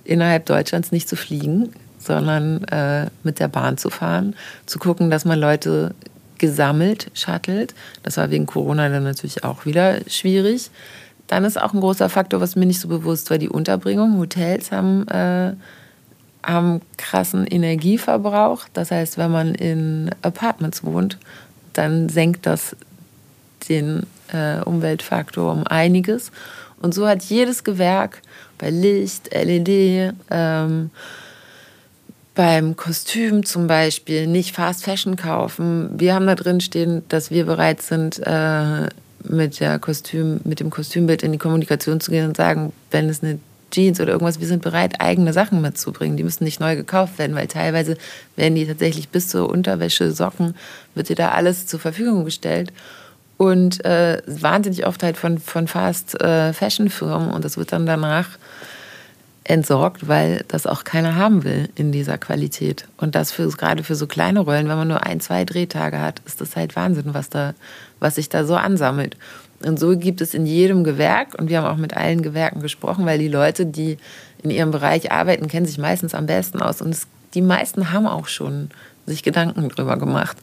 innerhalb Deutschlands nicht zu fliegen, sondern äh, mit der Bahn zu fahren, zu gucken, dass man Leute gesammelt shuttelt. Das war wegen Corona dann natürlich auch wieder schwierig. Dann ist auch ein großer Faktor, was mir nicht so bewusst war, die Unterbringung. Hotels haben äh, haben krassen Energieverbrauch. Das heißt, wenn man in Apartments wohnt, dann senkt das den äh, Umweltfaktor um einiges. Und so hat jedes Gewerk bei Licht, LED, ähm, beim Kostüm zum Beispiel nicht Fast Fashion kaufen. Wir haben da drin stehen, dass wir bereit sind, äh, mit, der Kostüm, mit dem Kostümbild in die Kommunikation zu gehen und sagen, wenn es eine Jeans oder irgendwas, wir sind bereit, eigene Sachen mitzubringen. Die müssen nicht neu gekauft werden, weil teilweise werden die tatsächlich bis zur Unterwäsche, Socken, wird dir da alles zur Verfügung gestellt. Und äh, wahnsinnig oft halt von, von Fast äh, Fashion Firmen und das wird dann danach entsorgt, weil das auch keiner haben will in dieser Qualität. Und das für, gerade für so kleine Rollen, wenn man nur ein, zwei Drehtage hat, ist das halt Wahnsinn, was, da, was sich da so ansammelt. Und so gibt es in jedem Gewerk, und wir haben auch mit allen Gewerken gesprochen, weil die Leute, die in ihrem Bereich arbeiten, kennen sich meistens am besten aus. Und es, die meisten haben auch schon sich Gedanken drüber gemacht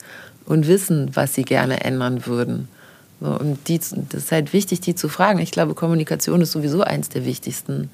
und wissen, was sie gerne ändern würden. So, und die, das ist halt wichtig, die zu fragen. Ich glaube, Kommunikation ist sowieso eins der wichtigsten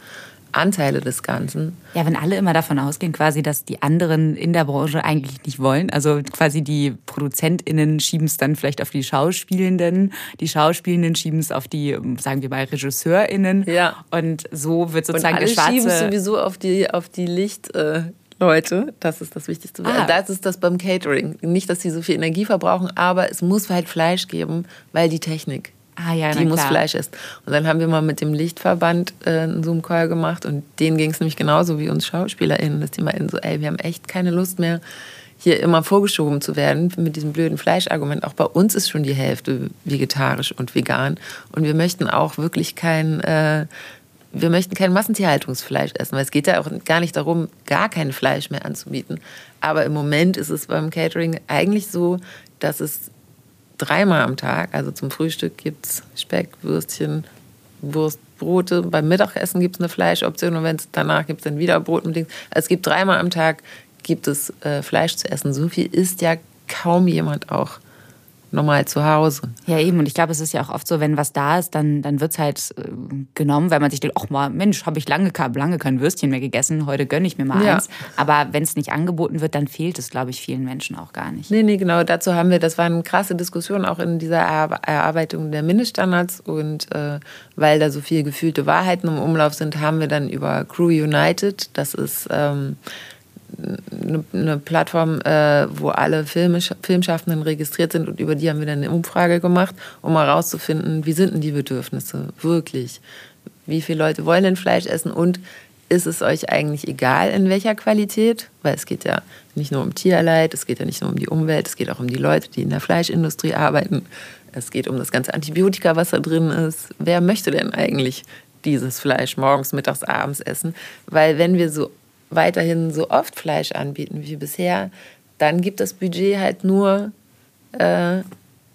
Anteile des Ganzen. Ja, wenn alle immer davon ausgehen, quasi, dass die anderen in der Branche eigentlich nicht wollen, also quasi die ProduzentInnen schieben es dann vielleicht auf die Schauspielenden, die Schauspielenden schieben es auf die, sagen wir mal, RegisseurInnen. Ja. Und so wird sozusagen Und alle der schwarze... schieben es sowieso auf die, auf die Licht... Äh Leute, das ist das Wichtigste. Ah. Das ist das beim Catering. Nicht, dass sie so viel Energie verbrauchen, aber es muss halt Fleisch geben, weil die Technik Ah, ja, die muss Fleisch essen. Und dann haben wir mal mit dem Lichtverband äh, einen Zoom-Call gemacht und denen ging es nämlich genauso wie uns SchauspielerInnen, dass die meinten so, ey, wir haben echt keine Lust mehr, hier immer vorgeschoben zu werden mit diesem blöden Fleischargument. Auch bei uns ist schon die Hälfte vegetarisch und vegan. Und wir möchten auch wirklich kein, äh, wir möchten kein Massentierhaltungsfleisch essen, weil es geht ja auch gar nicht darum, gar kein Fleisch mehr anzubieten. Aber im Moment ist es beim Catering eigentlich so, dass es dreimal am Tag. Also zum Frühstück gibt es Speck, Würstchen, Wurst, Brote. Beim Mittagessen gibt es eine Fleischoption und wenn es danach gibt dann wieder Brot und Dings. Also es gibt dreimal am Tag gibt es äh, Fleisch zu essen. So viel isst ja kaum jemand auch normal zu Hause. Ja, eben. Und ich glaube, es ist ja auch oft so, wenn was da ist, dann, dann wird es halt äh, genommen, weil man sich denkt, ach mal, Mensch, habe ich lange, lange kein Würstchen mehr gegessen, heute gönne ich mir mal ja. eins. Aber wenn es nicht angeboten wird, dann fehlt es, glaube ich, vielen Menschen auch gar nicht. Nee, nee, genau. Dazu haben wir, das war eine krasse Diskussion auch in dieser Erarbeitung der Mindeststandards. Und äh, weil da so viele gefühlte Wahrheiten im Umlauf sind, haben wir dann über Crew United, das ist... Ähm, eine Plattform, äh, wo alle Filmisch Filmschaffenden registriert sind und über die haben wir dann eine Umfrage gemacht, um herauszufinden, wie sind denn die Bedürfnisse wirklich? Wie viele Leute wollen denn Fleisch essen und ist es euch eigentlich egal, in welcher Qualität? Weil es geht ja nicht nur um Tierleid, es geht ja nicht nur um die Umwelt, es geht auch um die Leute, die in der Fleischindustrie arbeiten. Es geht um das ganze Antibiotika, was da drin ist. Wer möchte denn eigentlich dieses Fleisch morgens, mittags, abends essen? Weil wenn wir so weiterhin so oft Fleisch anbieten wie bisher, dann gibt das Budget halt nur äh,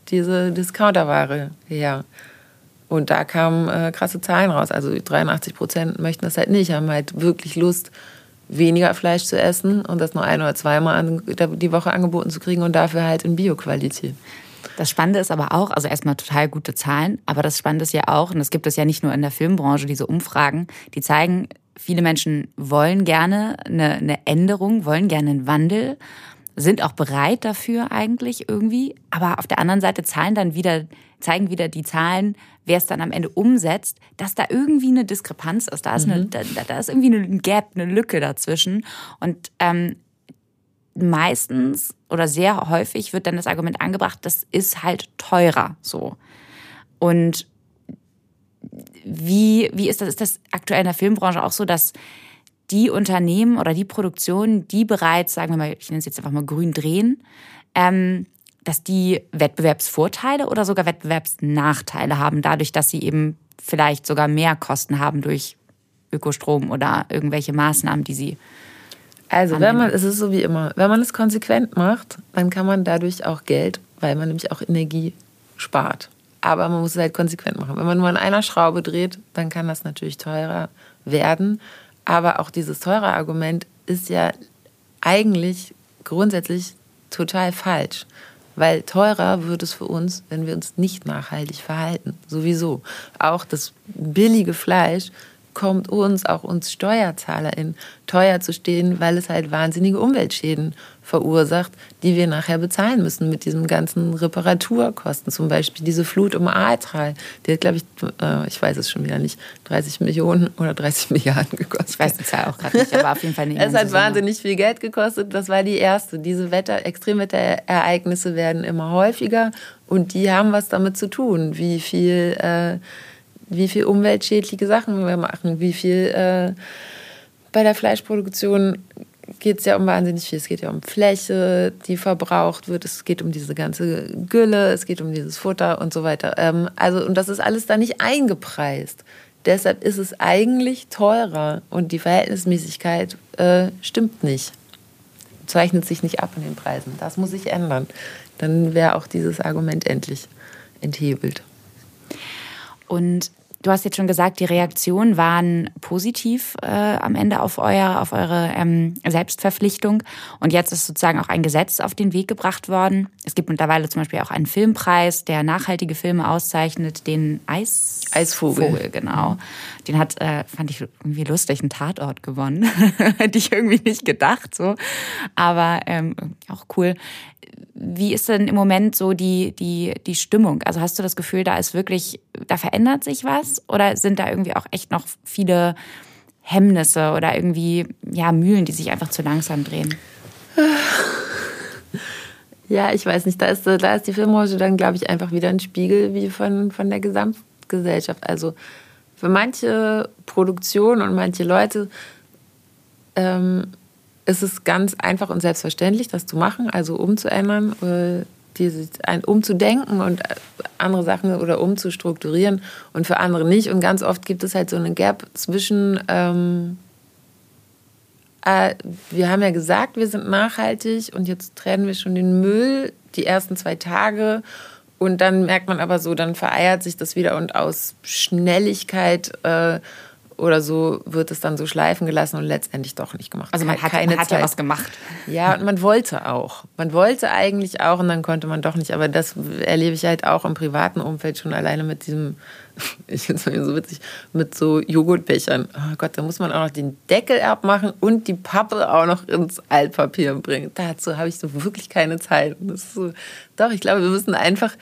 diese Discounterware her. Und da kamen äh, krasse Zahlen raus. Also 83 Prozent möchten das halt nicht, haben halt wirklich Lust, weniger Fleisch zu essen und das nur ein oder zweimal die Woche angeboten zu kriegen und dafür halt in Bioqualität. Das Spannende ist aber auch, also erstmal total gute Zahlen, aber das Spannende ist ja auch, und das gibt es ja nicht nur in der Filmbranche, diese Umfragen, die zeigen, viele Menschen wollen gerne eine, eine Änderung, wollen gerne einen Wandel, sind auch bereit dafür eigentlich irgendwie. Aber auf der anderen Seite zahlen dann wieder, zeigen wieder die Zahlen, wer es dann am Ende umsetzt, dass da irgendwie eine Diskrepanz ist. Da ist, eine, mhm. da, da, ist irgendwie ein Gap, eine Lücke dazwischen. Und ähm, meistens oder sehr häufig wird dann das Argument angebracht, das ist halt teurer so. Und wie, wie ist das? Ist das aktuell in der Filmbranche auch so, dass die Unternehmen oder die Produktionen, die bereits, sagen wir mal, ich nenne es jetzt einfach mal grün drehen, ähm, dass die Wettbewerbsvorteile oder sogar Wettbewerbsnachteile haben, dadurch, dass sie eben vielleicht sogar mehr Kosten haben durch Ökostrom oder irgendwelche Maßnahmen, die sie. Also, wenn man, es ist so wie immer, wenn man es konsequent macht, dann kann man dadurch auch Geld, weil man nämlich auch Energie spart. Aber man muss es halt konsequent machen. Wenn man nur an einer Schraube dreht, dann kann das natürlich teurer werden. Aber auch dieses teure Argument ist ja eigentlich grundsätzlich total falsch. Weil teurer wird es für uns, wenn wir uns nicht nachhaltig verhalten. Sowieso. Auch das billige Fleisch kommt uns, auch uns SteuerzahlerInnen, teuer zu stehen, weil es halt wahnsinnige Umweltschäden verursacht, die wir nachher bezahlen müssen mit diesen ganzen Reparaturkosten. Zum Beispiel diese Flut um Ahrtal. Die hat, glaube ich, äh, ich weiß es schon wieder nicht, 30 Millionen oder 30 Milliarden gekostet. Ich weiß die Zahl auch gerade nicht, aber auf jeden Fall nicht. Es hat wahnsinnig viel Geld gekostet. Das war die erste. Diese Wetter, Extremwetterereignisse werden immer häufiger und die haben was damit zu tun, wie viel, äh, wie viel umweltschädliche Sachen wir machen, wie viel äh, bei der Fleischproduktion geht es ja um wahnsinnig viel. Es geht ja um Fläche, die verbraucht wird. Es geht um diese ganze Gülle, es geht um dieses Futter und so weiter. Ähm, also, und das ist alles da nicht eingepreist. Deshalb ist es eigentlich teurer und die Verhältnismäßigkeit äh, stimmt nicht. Zeichnet sich nicht ab in den Preisen. Das muss sich ändern. Dann wäre auch dieses Argument endlich enthebelt. Und Du hast jetzt schon gesagt, die Reaktionen waren positiv äh, am Ende auf, euer, auf eure ähm, Selbstverpflichtung. Und jetzt ist sozusagen auch ein Gesetz auf den Weg gebracht worden. Es gibt mittlerweile zum Beispiel auch einen Filmpreis, der nachhaltige Filme auszeichnet, den Eis Eisvogel. Vogel, genau. Den hat, äh, fand ich irgendwie lustig, einen Tatort gewonnen. Hätte ich irgendwie nicht gedacht, so. Aber ähm, auch cool. Wie ist denn im Moment so die, die, die Stimmung? Also hast du das Gefühl, da ist wirklich, da verändert sich was? Oder sind da irgendwie auch echt noch viele Hemmnisse oder irgendwie, ja, Mühlen, die sich einfach zu langsam drehen? Ja, ich weiß nicht, da ist, da ist die Filmbranche dann, glaube ich, einfach wieder ein Spiegel wie von, von der Gesamtgesellschaft. Also für manche Produktionen und manche Leute ähm, ist es ganz einfach und selbstverständlich, das zu machen, also umzuändern, äh, diese, ein, umzudenken und äh, andere Sachen oder umzustrukturieren und für andere nicht. Und ganz oft gibt es halt so eine Gap zwischen, ähm, äh, wir haben ja gesagt, wir sind nachhaltig und jetzt trennen wir schon den Müll die ersten zwei Tage und dann merkt man aber so, dann vereiert sich das wieder und aus Schnelligkeit äh, oder so wird es dann so schleifen gelassen und letztendlich doch nicht gemacht. Also man hat, Keine man hat ja was gemacht. Ja, und man wollte auch. Man wollte eigentlich auch und dann konnte man doch nicht. Aber das erlebe ich halt auch im privaten Umfeld schon alleine mit diesem, ich finde es so witzig, mit so Joghurtbechern. Oh Gott, da muss man auch noch den Deckel abmachen und die Pappe auch noch ins Altpapier bringen. Dazu habe ich so wirklich keine Zeit. So, doch, ich glaube, wir müssen einfach,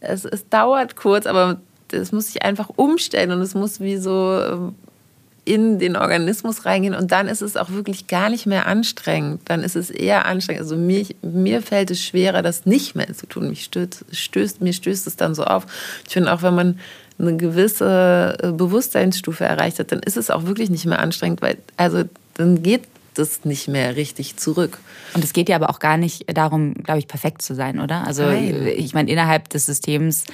es, es dauert kurz, aber es muss sich einfach umstellen und es muss wie so ähm, in den Organismus reingehen und dann ist es auch wirklich gar nicht mehr anstrengend. Dann ist es eher anstrengend. Also mir, mir fällt es schwerer, das nicht mehr zu tun. Mich stößt, stößt, mir stößt es dann so auf. Ich finde auch, wenn man eine gewisse äh, Bewusstseinsstufe erreicht hat, dann ist es auch wirklich nicht mehr anstrengend, weil also dann geht das nicht mehr richtig zurück. Und es geht ja aber auch gar nicht darum, glaube ich, perfekt zu sein, oder? Also Nein. ich meine, innerhalb des Systems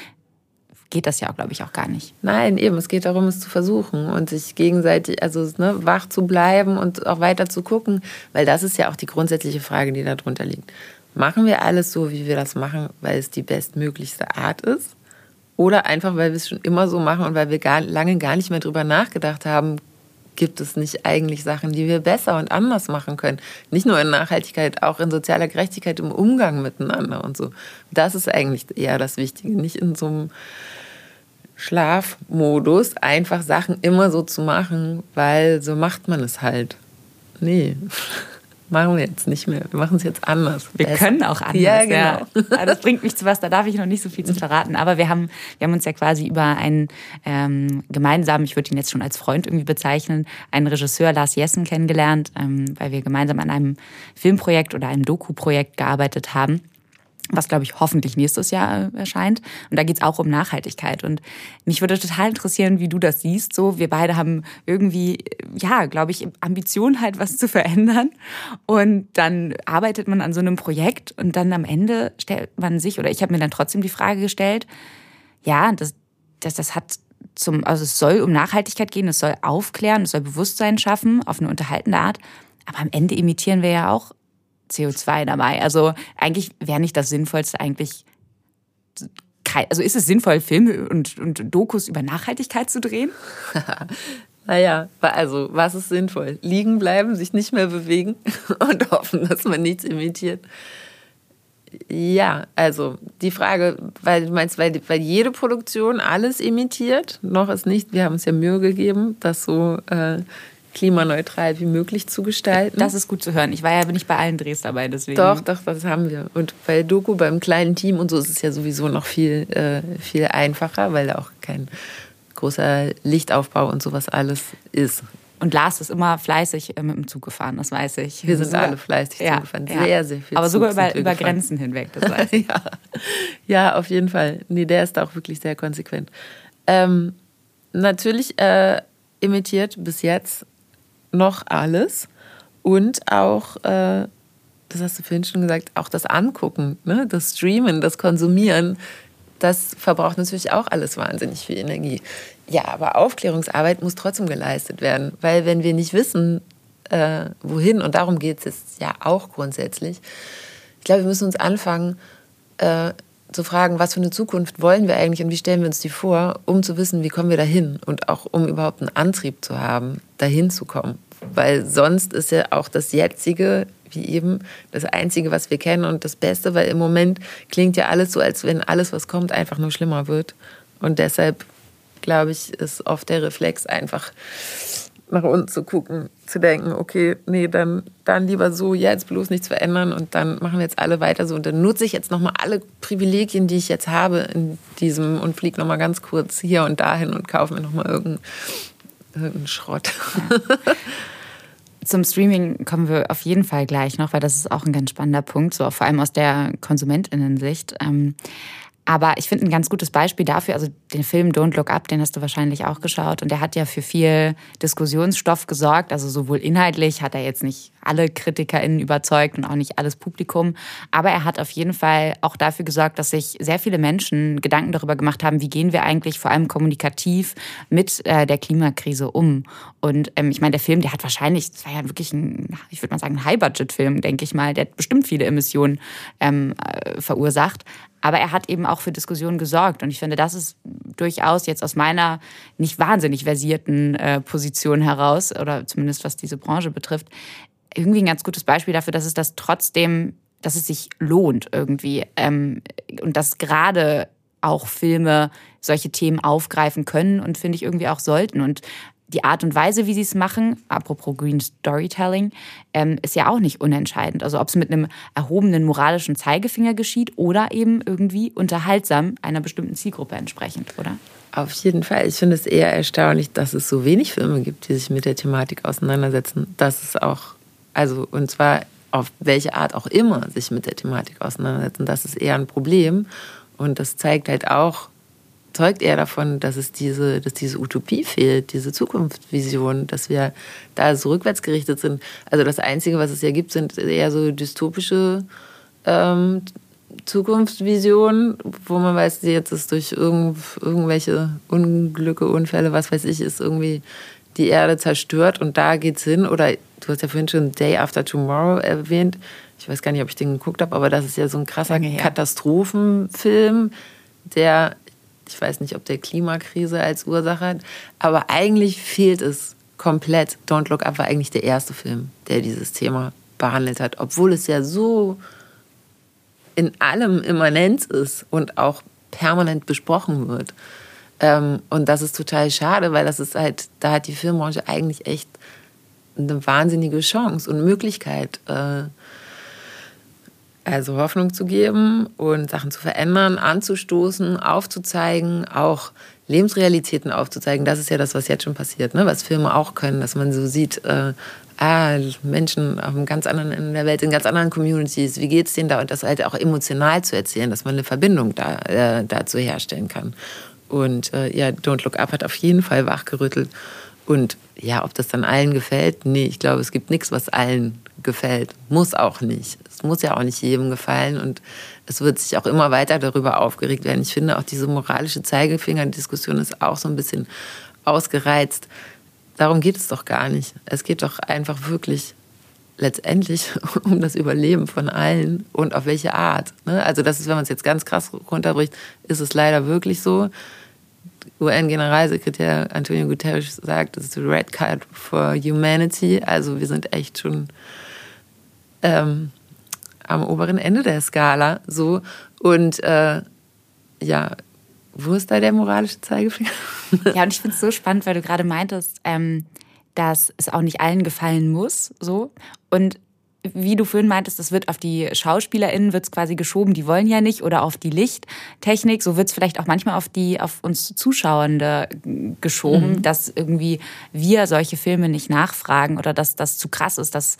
geht das ja, glaube ich, auch gar nicht. Nein, eben, es geht darum, es zu versuchen und sich gegenseitig, also ne, wach zu bleiben und auch weiter zu gucken, weil das ist ja auch die grundsätzliche Frage, die darunter liegt. Machen wir alles so, wie wir das machen, weil es die bestmöglichste Art ist? Oder einfach, weil wir es schon immer so machen und weil wir gar, lange gar nicht mehr drüber nachgedacht haben, gibt es nicht eigentlich Sachen, die wir besser und anders machen können? Nicht nur in Nachhaltigkeit, auch in sozialer Gerechtigkeit im Umgang miteinander und so. Das ist eigentlich eher das Wichtige, nicht in so einem Schlafmodus einfach Sachen immer so zu machen, weil so macht man es halt. Nee, machen wir jetzt nicht mehr. Wir machen es jetzt anders. Wir Besser. können auch anders. Ja, genau. Ja. Das bringt mich zu was, da darf ich noch nicht so viel zu verraten. Aber wir haben, wir haben uns ja quasi über einen ähm, gemeinsamen, ich würde ihn jetzt schon als Freund irgendwie bezeichnen, einen Regisseur, Lars Jessen, kennengelernt, ähm, weil wir gemeinsam an einem Filmprojekt oder einem Doku-Projekt gearbeitet haben was, glaube ich, hoffentlich nächstes Jahr äh, erscheint. Und da geht es auch um Nachhaltigkeit. Und mich würde total interessieren, wie du das siehst. So, wir beide haben irgendwie, äh, ja, glaube ich, Ambition halt was zu verändern. Und dann arbeitet man an so einem Projekt und dann am Ende stellt man sich, oder ich habe mir dann trotzdem die Frage gestellt, ja, das, das, das hat zum, also es soll um Nachhaltigkeit gehen, es soll aufklären, es soll Bewusstsein schaffen auf eine unterhaltende Art. Aber am Ende imitieren wir ja auch CO2 dabei. Also eigentlich wäre nicht das Sinnvollste eigentlich. Also ist es sinnvoll, Filme und, und Dokus über Nachhaltigkeit zu drehen? naja, also was ist sinnvoll? Liegen bleiben, sich nicht mehr bewegen und hoffen, dass man nichts imitiert. Ja, also die Frage, weil du meinst, weil, weil jede Produktion alles imitiert, noch ist nicht, wir haben uns ja Mühe gegeben, das so äh, klimaneutral wie möglich zu gestalten. Das ist gut zu hören. Ich war ja nicht bei allen Drehs dabei, deswegen. Doch, doch, das haben wir. Und bei Doku, beim kleinen Team und so ist es ja sowieso noch viel, äh, viel einfacher, weil da auch kein großer Lichtaufbau und sowas alles ist. Und Lars ist immer fleißig äh, mit dem Zug gefahren, das weiß ich. Wir sind sogar, alle fleißig ja, Zug gefahren. Sehr, ja. sehr viel Aber Zug sogar über, über Grenzen hinweg, das weiß ich. ja. ja, auf jeden Fall. Nee, der ist auch wirklich sehr konsequent. Ähm, natürlich äh, imitiert bis jetzt noch alles und auch, äh, das hast du vorhin schon gesagt, auch das Angucken, ne? das Streamen, das Konsumieren das verbraucht natürlich auch alles wahnsinnig viel Energie. Ja, aber Aufklärungsarbeit muss trotzdem geleistet werden, weil wenn wir nicht wissen, äh, wohin, und darum geht es jetzt ja auch grundsätzlich, ich glaube, wir müssen uns anfangen äh, zu fragen, was für eine Zukunft wollen wir eigentlich und wie stellen wir uns die vor, um zu wissen, wie kommen wir dahin und auch um überhaupt einen Antrieb zu haben, dahin zu kommen. Weil sonst ist ja auch das jetzige wie eben das Einzige, was wir kennen und das Beste, weil im Moment klingt ja alles so, als wenn alles, was kommt, einfach nur schlimmer wird. Und deshalb, glaube ich, ist oft der Reflex einfach nach unten zu gucken, zu denken, okay, nee, dann, dann lieber so, jetzt bloß nichts verändern und dann machen wir jetzt alle weiter so. Und dann nutze ich jetzt nochmal alle Privilegien, die ich jetzt habe in diesem und fliege nochmal ganz kurz hier und dahin und kaufe mir nochmal irgendeinen irgendeinen Schrott. Ja. Zum Streaming kommen wir auf jeden Fall gleich noch, weil das ist auch ein ganz spannender Punkt, so vor allem aus der Konsumentinnensicht. Ähm, aber ich finde ein ganz gutes Beispiel dafür, also den Film Don't Look Up, den hast du wahrscheinlich auch geschaut und der hat ja für viel Diskussionsstoff gesorgt. Also sowohl inhaltlich hat er jetzt nicht alle KritikerInnen überzeugt und auch nicht alles Publikum. Aber er hat auf jeden Fall auch dafür gesorgt, dass sich sehr viele Menschen Gedanken darüber gemacht haben, wie gehen wir eigentlich vor allem kommunikativ mit äh, der Klimakrise um. Und ähm, ich meine, der Film, der hat wahrscheinlich, das war ja wirklich ein, ich würde mal sagen, ein High-Budget-Film, denke ich mal. Der hat bestimmt viele Emissionen ähm, äh, verursacht. Aber er hat eben auch für Diskussionen gesorgt. Und ich finde, das ist durchaus jetzt aus meiner nicht wahnsinnig versierten äh, Position heraus, oder zumindest was diese Branche betrifft, irgendwie ein ganz gutes Beispiel dafür, dass es das trotzdem, dass es sich lohnt irgendwie. Ähm, und dass gerade auch Filme solche Themen aufgreifen können und finde ich irgendwie auch sollten. Und die Art und Weise, wie sie es machen, apropos Green Storytelling, ähm, ist ja auch nicht unentscheidend. Also ob es mit einem erhobenen moralischen Zeigefinger geschieht oder eben irgendwie unterhaltsam einer bestimmten Zielgruppe entsprechend, oder? Auf jeden Fall. Ich finde es eher erstaunlich, dass es so wenig Filme gibt, die sich mit der Thematik auseinandersetzen. Das ist auch, also und zwar auf welche Art auch immer sich mit der Thematik auseinandersetzen. Das ist eher ein Problem. Und das zeigt halt auch, zeugt eher davon, dass es diese, dass diese Utopie fehlt, diese Zukunftsvision, dass wir da so rückwärts gerichtet sind. Also das Einzige, was es ja gibt, sind eher so dystopische ähm, Zukunftsvisionen, wo man weiß, jetzt ist durch irgend, irgendwelche Unglücke, Unfälle, was weiß ich, ist irgendwie die Erde zerstört und da geht's hin. Oder du hast ja vorhin schon Day After Tomorrow erwähnt. Ich weiß gar nicht, ob ich den geguckt habe, aber das ist ja so ein krasser Katastrophenfilm, der ich weiß nicht, ob der Klimakrise als Ursache hat, aber eigentlich fehlt es komplett. Don't Look Up war eigentlich der erste Film, der dieses Thema behandelt hat, obwohl es ja so in allem immanent ist und auch permanent besprochen wird. Ähm, und das ist total schade, weil das ist halt, da hat die Filmbranche eigentlich echt eine wahnsinnige Chance und Möglichkeit, äh, also Hoffnung zu geben und Sachen zu verändern, anzustoßen, aufzuzeigen, auch Lebensrealitäten aufzuzeigen. Das ist ja das, was jetzt schon passiert, ne? was Filme auch können, dass man so sieht, äh, ah, Menschen auf einem ganz anderen Ende der Welt, in ganz anderen Communities, wie geht es denen da? Und das halt auch emotional zu erzählen, dass man eine Verbindung da, äh, dazu herstellen kann. Und äh, ja, Don't Look Up hat auf jeden Fall wachgerüttelt. Und ja, ob das dann allen gefällt, nee, ich glaube, es gibt nichts, was allen gefällt. Muss auch nicht. Es muss ja auch nicht jedem gefallen und es wird sich auch immer weiter darüber aufgeregt werden. Ich finde auch diese moralische Zeigefinger-Diskussion ist auch so ein bisschen ausgereizt. Darum geht es doch gar nicht. Es geht doch einfach wirklich letztendlich um das Überleben von allen und auf welche Art. Ne? Also das ist, wenn man es jetzt ganz krass runterbricht, ist es leider wirklich so. UN-Generalsekretär Antonio Guterres sagt, das ist Red Card for Humanity. Also wir sind echt schon ähm, am oberen Ende der Skala. So und äh, ja, wo ist da der moralische Zeigefinger? Ja, und ich finde es so spannend, weil du gerade meintest, ähm, dass es auch nicht allen gefallen muss. So. Und wie du vorhin meintest, das wird auf die SchauspielerInnen wird's quasi geschoben, die wollen ja nicht, oder auf die Lichttechnik, so wird's vielleicht auch manchmal auf die, auf uns Zuschauende geschoben, mhm. dass irgendwie wir solche Filme nicht nachfragen oder dass das zu krass ist, dass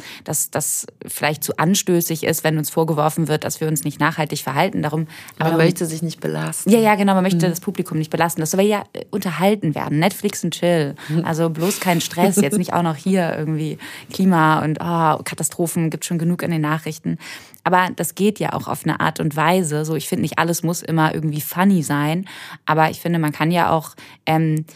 das vielleicht zu anstößig ist, wenn uns vorgeworfen wird, dass wir uns nicht nachhaltig verhalten. Darum, man aber, möchte sich nicht belasten. Ja, ja, genau, man möchte mhm. das Publikum nicht belasten. Das soll ja unterhalten werden. Netflix und Chill. Mhm. Also bloß kein Stress, jetzt nicht auch noch hier irgendwie Klima und oh, Katastrophen gibt schon genug in den Nachrichten. Aber das geht ja auch auf eine Art und Weise. So, ich finde nicht alles muss immer irgendwie funny sein, aber ich finde, man kann ja auch ähm,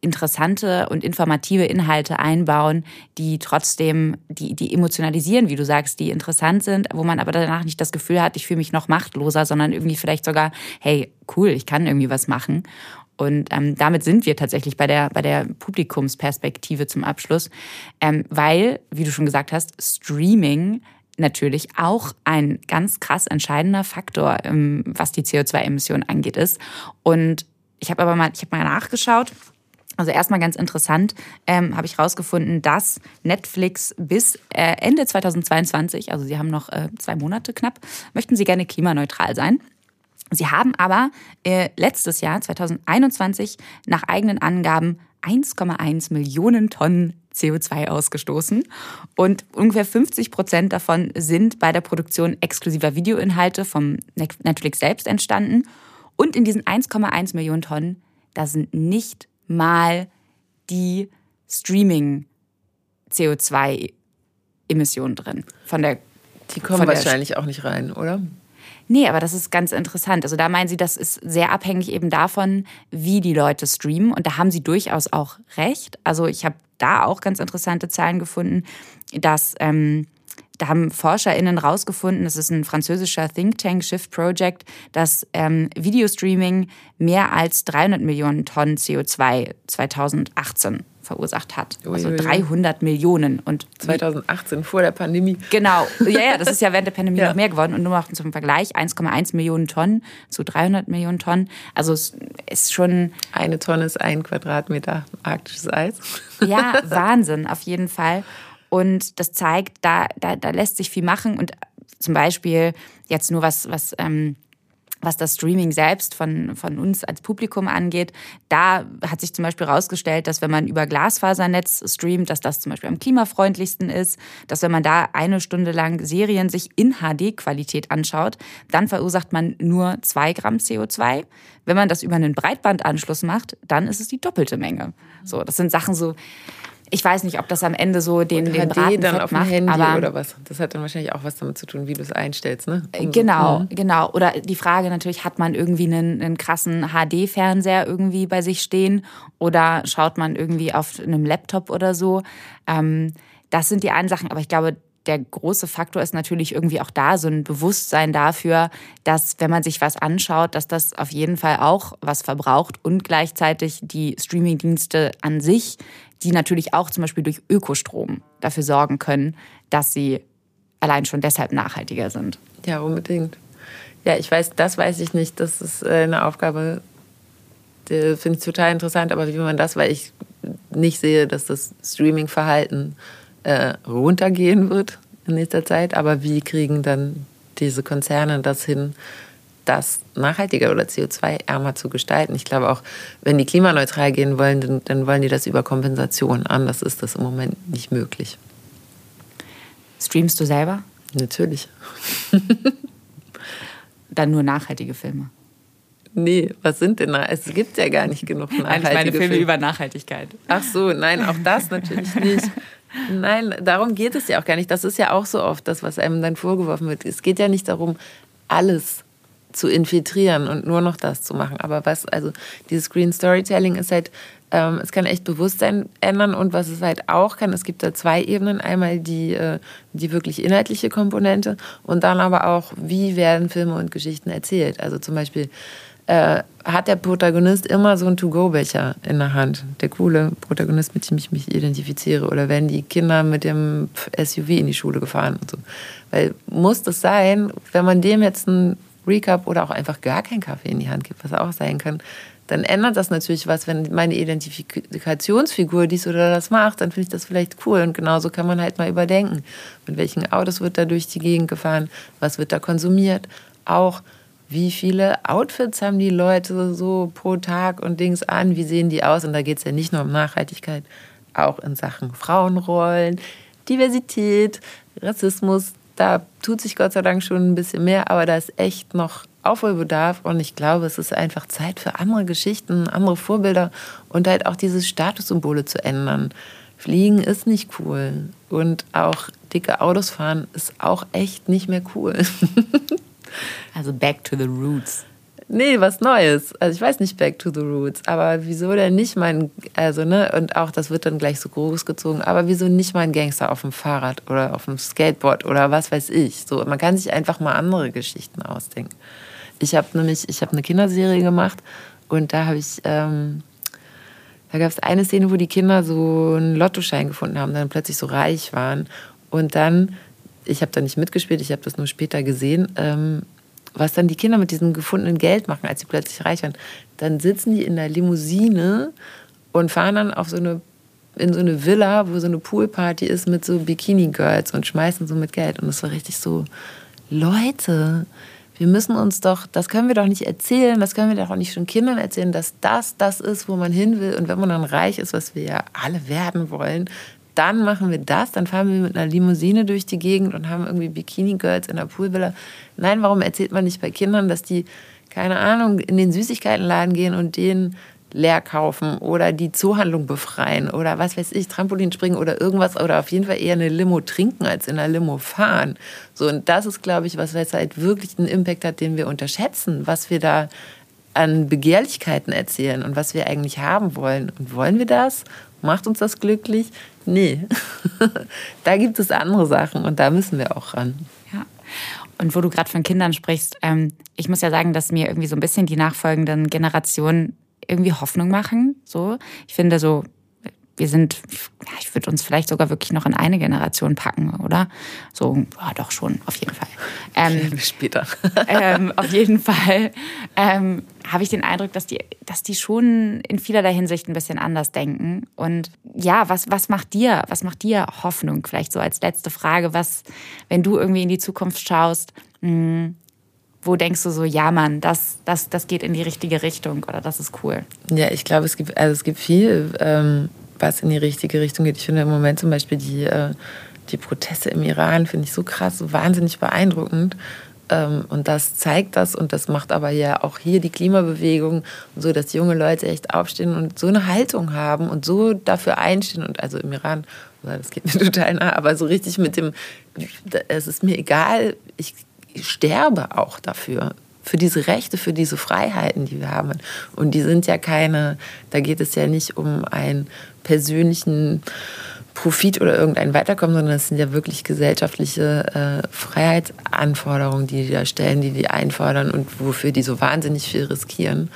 interessante und informative Inhalte einbauen, die trotzdem, die, die emotionalisieren, wie du sagst, die interessant sind, wo man aber danach nicht das Gefühl hat, ich fühle mich noch machtloser, sondern irgendwie vielleicht sogar, hey, cool, ich kann irgendwie was machen. Und ähm, damit sind wir tatsächlich bei der, bei der Publikumsperspektive zum Abschluss, ähm, weil, wie du schon gesagt hast, Streaming natürlich auch ein ganz krass entscheidender Faktor, ähm, was die CO2-Emissionen angeht, ist. Und ich habe aber mal, ich habe mal nachgeschaut. Also erstmal ganz interessant, ähm, habe ich herausgefunden, dass Netflix bis äh, Ende 2022, also sie haben noch äh, zwei Monate knapp, möchten sie gerne klimaneutral sein. Sie haben aber äh, letztes Jahr, 2021, nach eigenen Angaben 1,1 Millionen Tonnen CO2 ausgestoßen. Und ungefähr 50 Prozent davon sind bei der Produktion exklusiver Videoinhalte vom Netflix selbst entstanden. Und in diesen 1,1 Millionen Tonnen, da sind nicht mal die Streaming-CO2-Emissionen drin. Von der, die kommen wahrscheinlich auch nicht rein, oder? Nee, aber das ist ganz interessant. Also da meinen sie, das ist sehr abhängig eben davon, wie die Leute streamen. Und da haben sie durchaus auch recht. Also ich habe da auch ganz interessante Zahlen gefunden, dass ähm, da haben ForscherInnen rausgefunden, das ist ein französischer Think Tank Shift Project, dass ähm, Videostreaming mehr als 300 Millionen Tonnen CO2 2018 verursacht hat. Also 300 Millionen. Und 2018, vor der Pandemie. Genau, ja, ja, das ist ja während der Pandemie ja. noch mehr geworden. Und nur noch zum Vergleich, 1,1 Millionen Tonnen zu 300 Millionen Tonnen. Also es ist schon... Eine Tonne ist ein Quadratmeter arktisches Eis. Ja, Wahnsinn, auf jeden Fall. Und das zeigt, da, da, da lässt sich viel machen. Und zum Beispiel jetzt nur was, was ähm, was das Streaming selbst von, von uns als Publikum angeht, da hat sich zum Beispiel herausgestellt, dass wenn man über Glasfasernetz streamt, dass das zum Beispiel am klimafreundlichsten ist, dass wenn man da eine Stunde lang Serien sich in HD-Qualität anschaut, dann verursacht man nur zwei Gramm CO2. Wenn man das über einen Breitbandanschluss macht, dann ist es die doppelte Menge. So, das sind Sachen so, ich weiß nicht, ob das am Ende so den, den HD dann auf dem macht, Handy aber oder was. Das hat dann wahrscheinlich auch was damit zu tun, wie du es einstellst, ne? Um genau, so. genau. Oder die Frage natürlich, hat man irgendwie einen, einen krassen HD-Fernseher irgendwie bei sich stehen oder schaut man irgendwie auf einem Laptop oder so? Ähm, das sind die einen Sachen, aber ich glaube, der große Faktor ist natürlich irgendwie auch da so ein Bewusstsein dafür, dass wenn man sich was anschaut, dass das auf jeden Fall auch was verbraucht und gleichzeitig die Streamingdienste an sich die natürlich auch zum Beispiel durch Ökostrom dafür sorgen können, dass sie allein schon deshalb nachhaltiger sind. Ja, unbedingt. Ja, ich weiß, das weiß ich nicht. Das ist äh, eine Aufgabe, die finde ich total interessant. Aber wie man das, weil ich nicht sehe, dass das Streaming-Verhalten äh, runtergehen wird in nächster Zeit. Aber wie kriegen dann diese Konzerne das hin, das nachhaltiger oder CO2-ärmer zu gestalten. Ich glaube auch, wenn die klimaneutral gehen wollen, dann, dann wollen die das über Kompensation. Anders ist das im Moment nicht möglich. Streamst du selber? Natürlich. dann nur nachhaltige Filme. Nee, was sind denn da? Es gibt ja gar nicht genug nachhaltige Filme. meine Filme, Filme über Nachhaltigkeit. Ach so, nein, auch das natürlich nicht. Nein, darum geht es ja auch gar nicht. Das ist ja auch so oft das, was einem dann vorgeworfen wird. Es geht ja nicht darum, alles zu infiltrieren und nur noch das zu machen. Aber was, also dieses Green Storytelling ist halt, ähm, es kann echt Bewusstsein ändern und was es halt auch kann, es gibt da zwei Ebenen. Einmal die, äh, die wirklich inhaltliche Komponente und dann aber auch, wie werden Filme und Geschichten erzählt. Also zum Beispiel äh, hat der Protagonist immer so einen To-Go-Becher in der Hand. Der coole Protagonist, mit dem ich mich identifiziere. Oder werden die Kinder mit dem SUV in die Schule gefahren und so. Weil muss das sein, wenn man dem jetzt einen Recap oder auch einfach gar keinen Kaffee in die Hand gibt, was auch sein kann, dann ändert das natürlich was, wenn meine Identifikationsfigur dies oder das macht, dann finde ich das vielleicht cool. Und genauso kann man halt mal überdenken, mit welchen Autos wird da durch die Gegend gefahren, was wird da konsumiert, auch wie viele Outfits haben die Leute so pro Tag und Dings an, wie sehen die aus? Und da geht es ja nicht nur um Nachhaltigkeit, auch in Sachen Frauenrollen, Diversität, Rassismus. Da tut sich Gott sei Dank schon ein bisschen mehr, aber da ist echt noch Aufholbedarf und ich glaube, es ist einfach Zeit für andere Geschichten, andere Vorbilder und halt auch diese Statussymbole zu ändern. Fliegen ist nicht cool und auch dicke Autos fahren ist auch echt nicht mehr cool. also back to the roots. Nee, was Neues. Also ich weiß nicht back to the roots, aber wieso denn nicht mein, also ne, und auch das wird dann gleich so groß gezogen, aber wieso nicht mein Gangster auf dem Fahrrad oder auf dem Skateboard oder was weiß ich. So, man kann sich einfach mal andere Geschichten ausdenken. Ich habe nämlich, ich habe eine Kinderserie gemacht und da habe ich, ähm, da gab es eine Szene, wo die Kinder so einen Lottoschein gefunden haben, dann plötzlich so reich waren und dann, ich habe da nicht mitgespielt, ich habe das nur später gesehen, ähm, was dann die Kinder mit diesem gefundenen Geld machen, als sie plötzlich reich waren. Dann sitzen die in der Limousine und fahren dann auf so eine in so eine Villa, wo so eine Poolparty ist mit so Bikini-Girls und schmeißen so mit Geld. Und es war richtig so, Leute, wir müssen uns doch, das können wir doch nicht erzählen, das können wir doch auch nicht schon Kindern erzählen, dass das das ist, wo man hin will. Und wenn man dann reich ist, was wir ja alle werden wollen, dann machen wir das, dann fahren wir mit einer Limousine durch die Gegend und haben irgendwie Bikini-Girls in der Poolvilla. Nein, warum erzählt man nicht bei Kindern, dass die, keine Ahnung, in den Süßigkeitenladen gehen und denen leer kaufen oder die Zoohandlung befreien oder was weiß ich, Trampolin springen oder irgendwas oder auf jeden Fall eher eine Limo trinken als in einer Limo fahren. So, und das ist, glaube ich, was halt wirklich einen Impact hat, den wir unterschätzen, was wir da an Begehrlichkeiten erzählen und was wir eigentlich haben wollen. Und wollen wir das? Macht uns das glücklich? Nee. da gibt es andere Sachen und da müssen wir auch ran. Ja. Und wo du gerade von Kindern sprichst, ähm, ich muss ja sagen, dass mir irgendwie so ein bisschen die nachfolgenden Generationen irgendwie Hoffnung machen. So, ich finde so, wir sind, ja, ich würde uns vielleicht sogar wirklich noch in eine Generation packen, oder? So, ja, doch schon, auf jeden Fall. Ähm, Später. ähm, auf jeden Fall ähm, habe ich den Eindruck, dass die, dass die schon in vielerlei Hinsicht ein bisschen anders denken. Und ja, was, was macht dir, was macht dir Hoffnung? Vielleicht so als letzte Frage, was, wenn du irgendwie in die Zukunft schaust, mh, hm, wo denkst du so, ja Mann, das, das, das geht in die richtige Richtung oder das ist cool? Ja, ich glaube, es gibt, also es gibt viel, ähm, was in die richtige Richtung geht. Ich finde im Moment zum Beispiel die, äh, die Proteste im Iran, finde ich so krass, so wahnsinnig beeindruckend. Ähm, und das zeigt das und das macht aber ja auch hier die Klimabewegung so, dass junge Leute echt aufstehen und so eine Haltung haben und so dafür einstehen. Und also im Iran, das geht mir total nah, aber so richtig mit dem, es ist mir egal, ich sterbe auch dafür, für diese Rechte, für diese Freiheiten, die wir haben. Und die sind ja keine, da geht es ja nicht um einen persönlichen Profit oder irgendein Weiterkommen, sondern es sind ja wirklich gesellschaftliche äh, Freiheitsanforderungen, die die da stellen, die die einfordern und wofür die so wahnsinnig viel riskieren.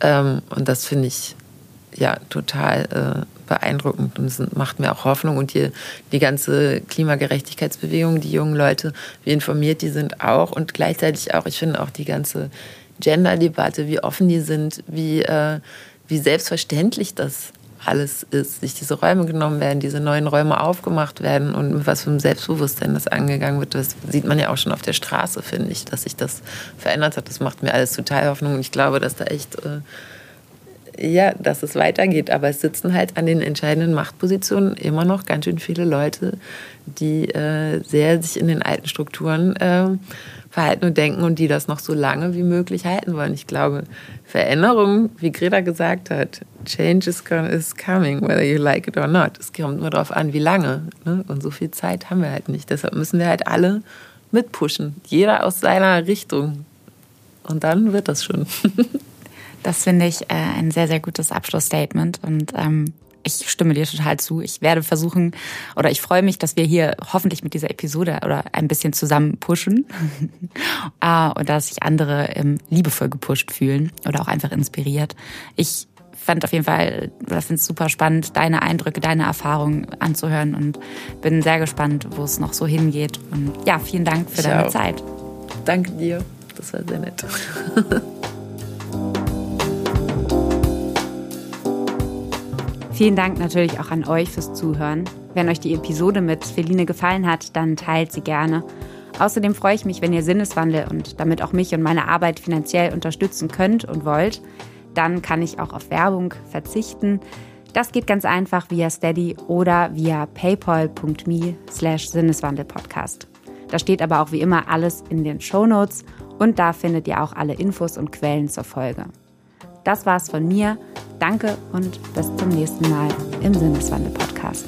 Ähm, und das finde ich ja total äh, beeindruckend und es macht mir auch Hoffnung. Und hier die ganze Klimagerechtigkeitsbewegung, die jungen Leute, wie informiert die sind auch und gleichzeitig auch, ich finde auch die ganze Gender-Debatte, wie offen die sind, wie, äh, wie selbstverständlich das alles ist, sich diese Räume genommen werden, diese neuen Räume aufgemacht werden und mit was für einem Selbstbewusstsein das angegangen wird. Das sieht man ja auch schon auf der Straße, finde ich, dass sich das verändert hat. Das macht mir alles total Hoffnung und ich glaube, dass da echt äh, ja, dass es weitergeht. Aber es sitzen halt an den entscheidenden Machtpositionen immer noch ganz schön viele Leute, die äh, sehr sich in den alten Strukturen äh, verhalten und denken und die das noch so lange wie möglich halten wollen. Ich glaube, Veränderung, wie Greta gesagt hat, Change is, coming, whether you like it or not. Es kommt nur darauf an, wie lange. Ne? Und so viel Zeit haben wir halt nicht. Deshalb müssen wir halt alle mitpushen. Jeder aus seiner Richtung. Und dann wird das schon. Das finde ich äh, ein sehr, sehr gutes Abschlussstatement. Und ähm, ich stimme dir total zu. Ich werde versuchen oder ich freue mich, dass wir hier hoffentlich mit dieser Episode oder ein bisschen zusammen pushen ah, und dass sich andere ähm, liebevoll gepusht fühlen oder auch einfach inspiriert. Ich fand auf jeden Fall, oder finde es super spannend, deine Eindrücke, deine Erfahrungen anzuhören und bin sehr gespannt, wo es noch so hingeht. Und ja, vielen Dank für ich deine. Zeit. Danke dir. Das war sehr nett. Vielen Dank natürlich auch an euch fürs Zuhören. Wenn euch die Episode mit Feline gefallen hat, dann teilt sie gerne. Außerdem freue ich mich, wenn ihr Sinneswandel und damit auch mich und meine Arbeit finanziell unterstützen könnt und wollt. Dann kann ich auch auf Werbung verzichten. Das geht ganz einfach via Steady oder via paypal.me slash Sinneswandelpodcast. Da steht aber auch wie immer alles in den Show Notes und da findet ihr auch alle Infos und Quellen zur Folge. Das war's von mir. Danke und bis zum nächsten Mal im Sinneswandel-Podcast.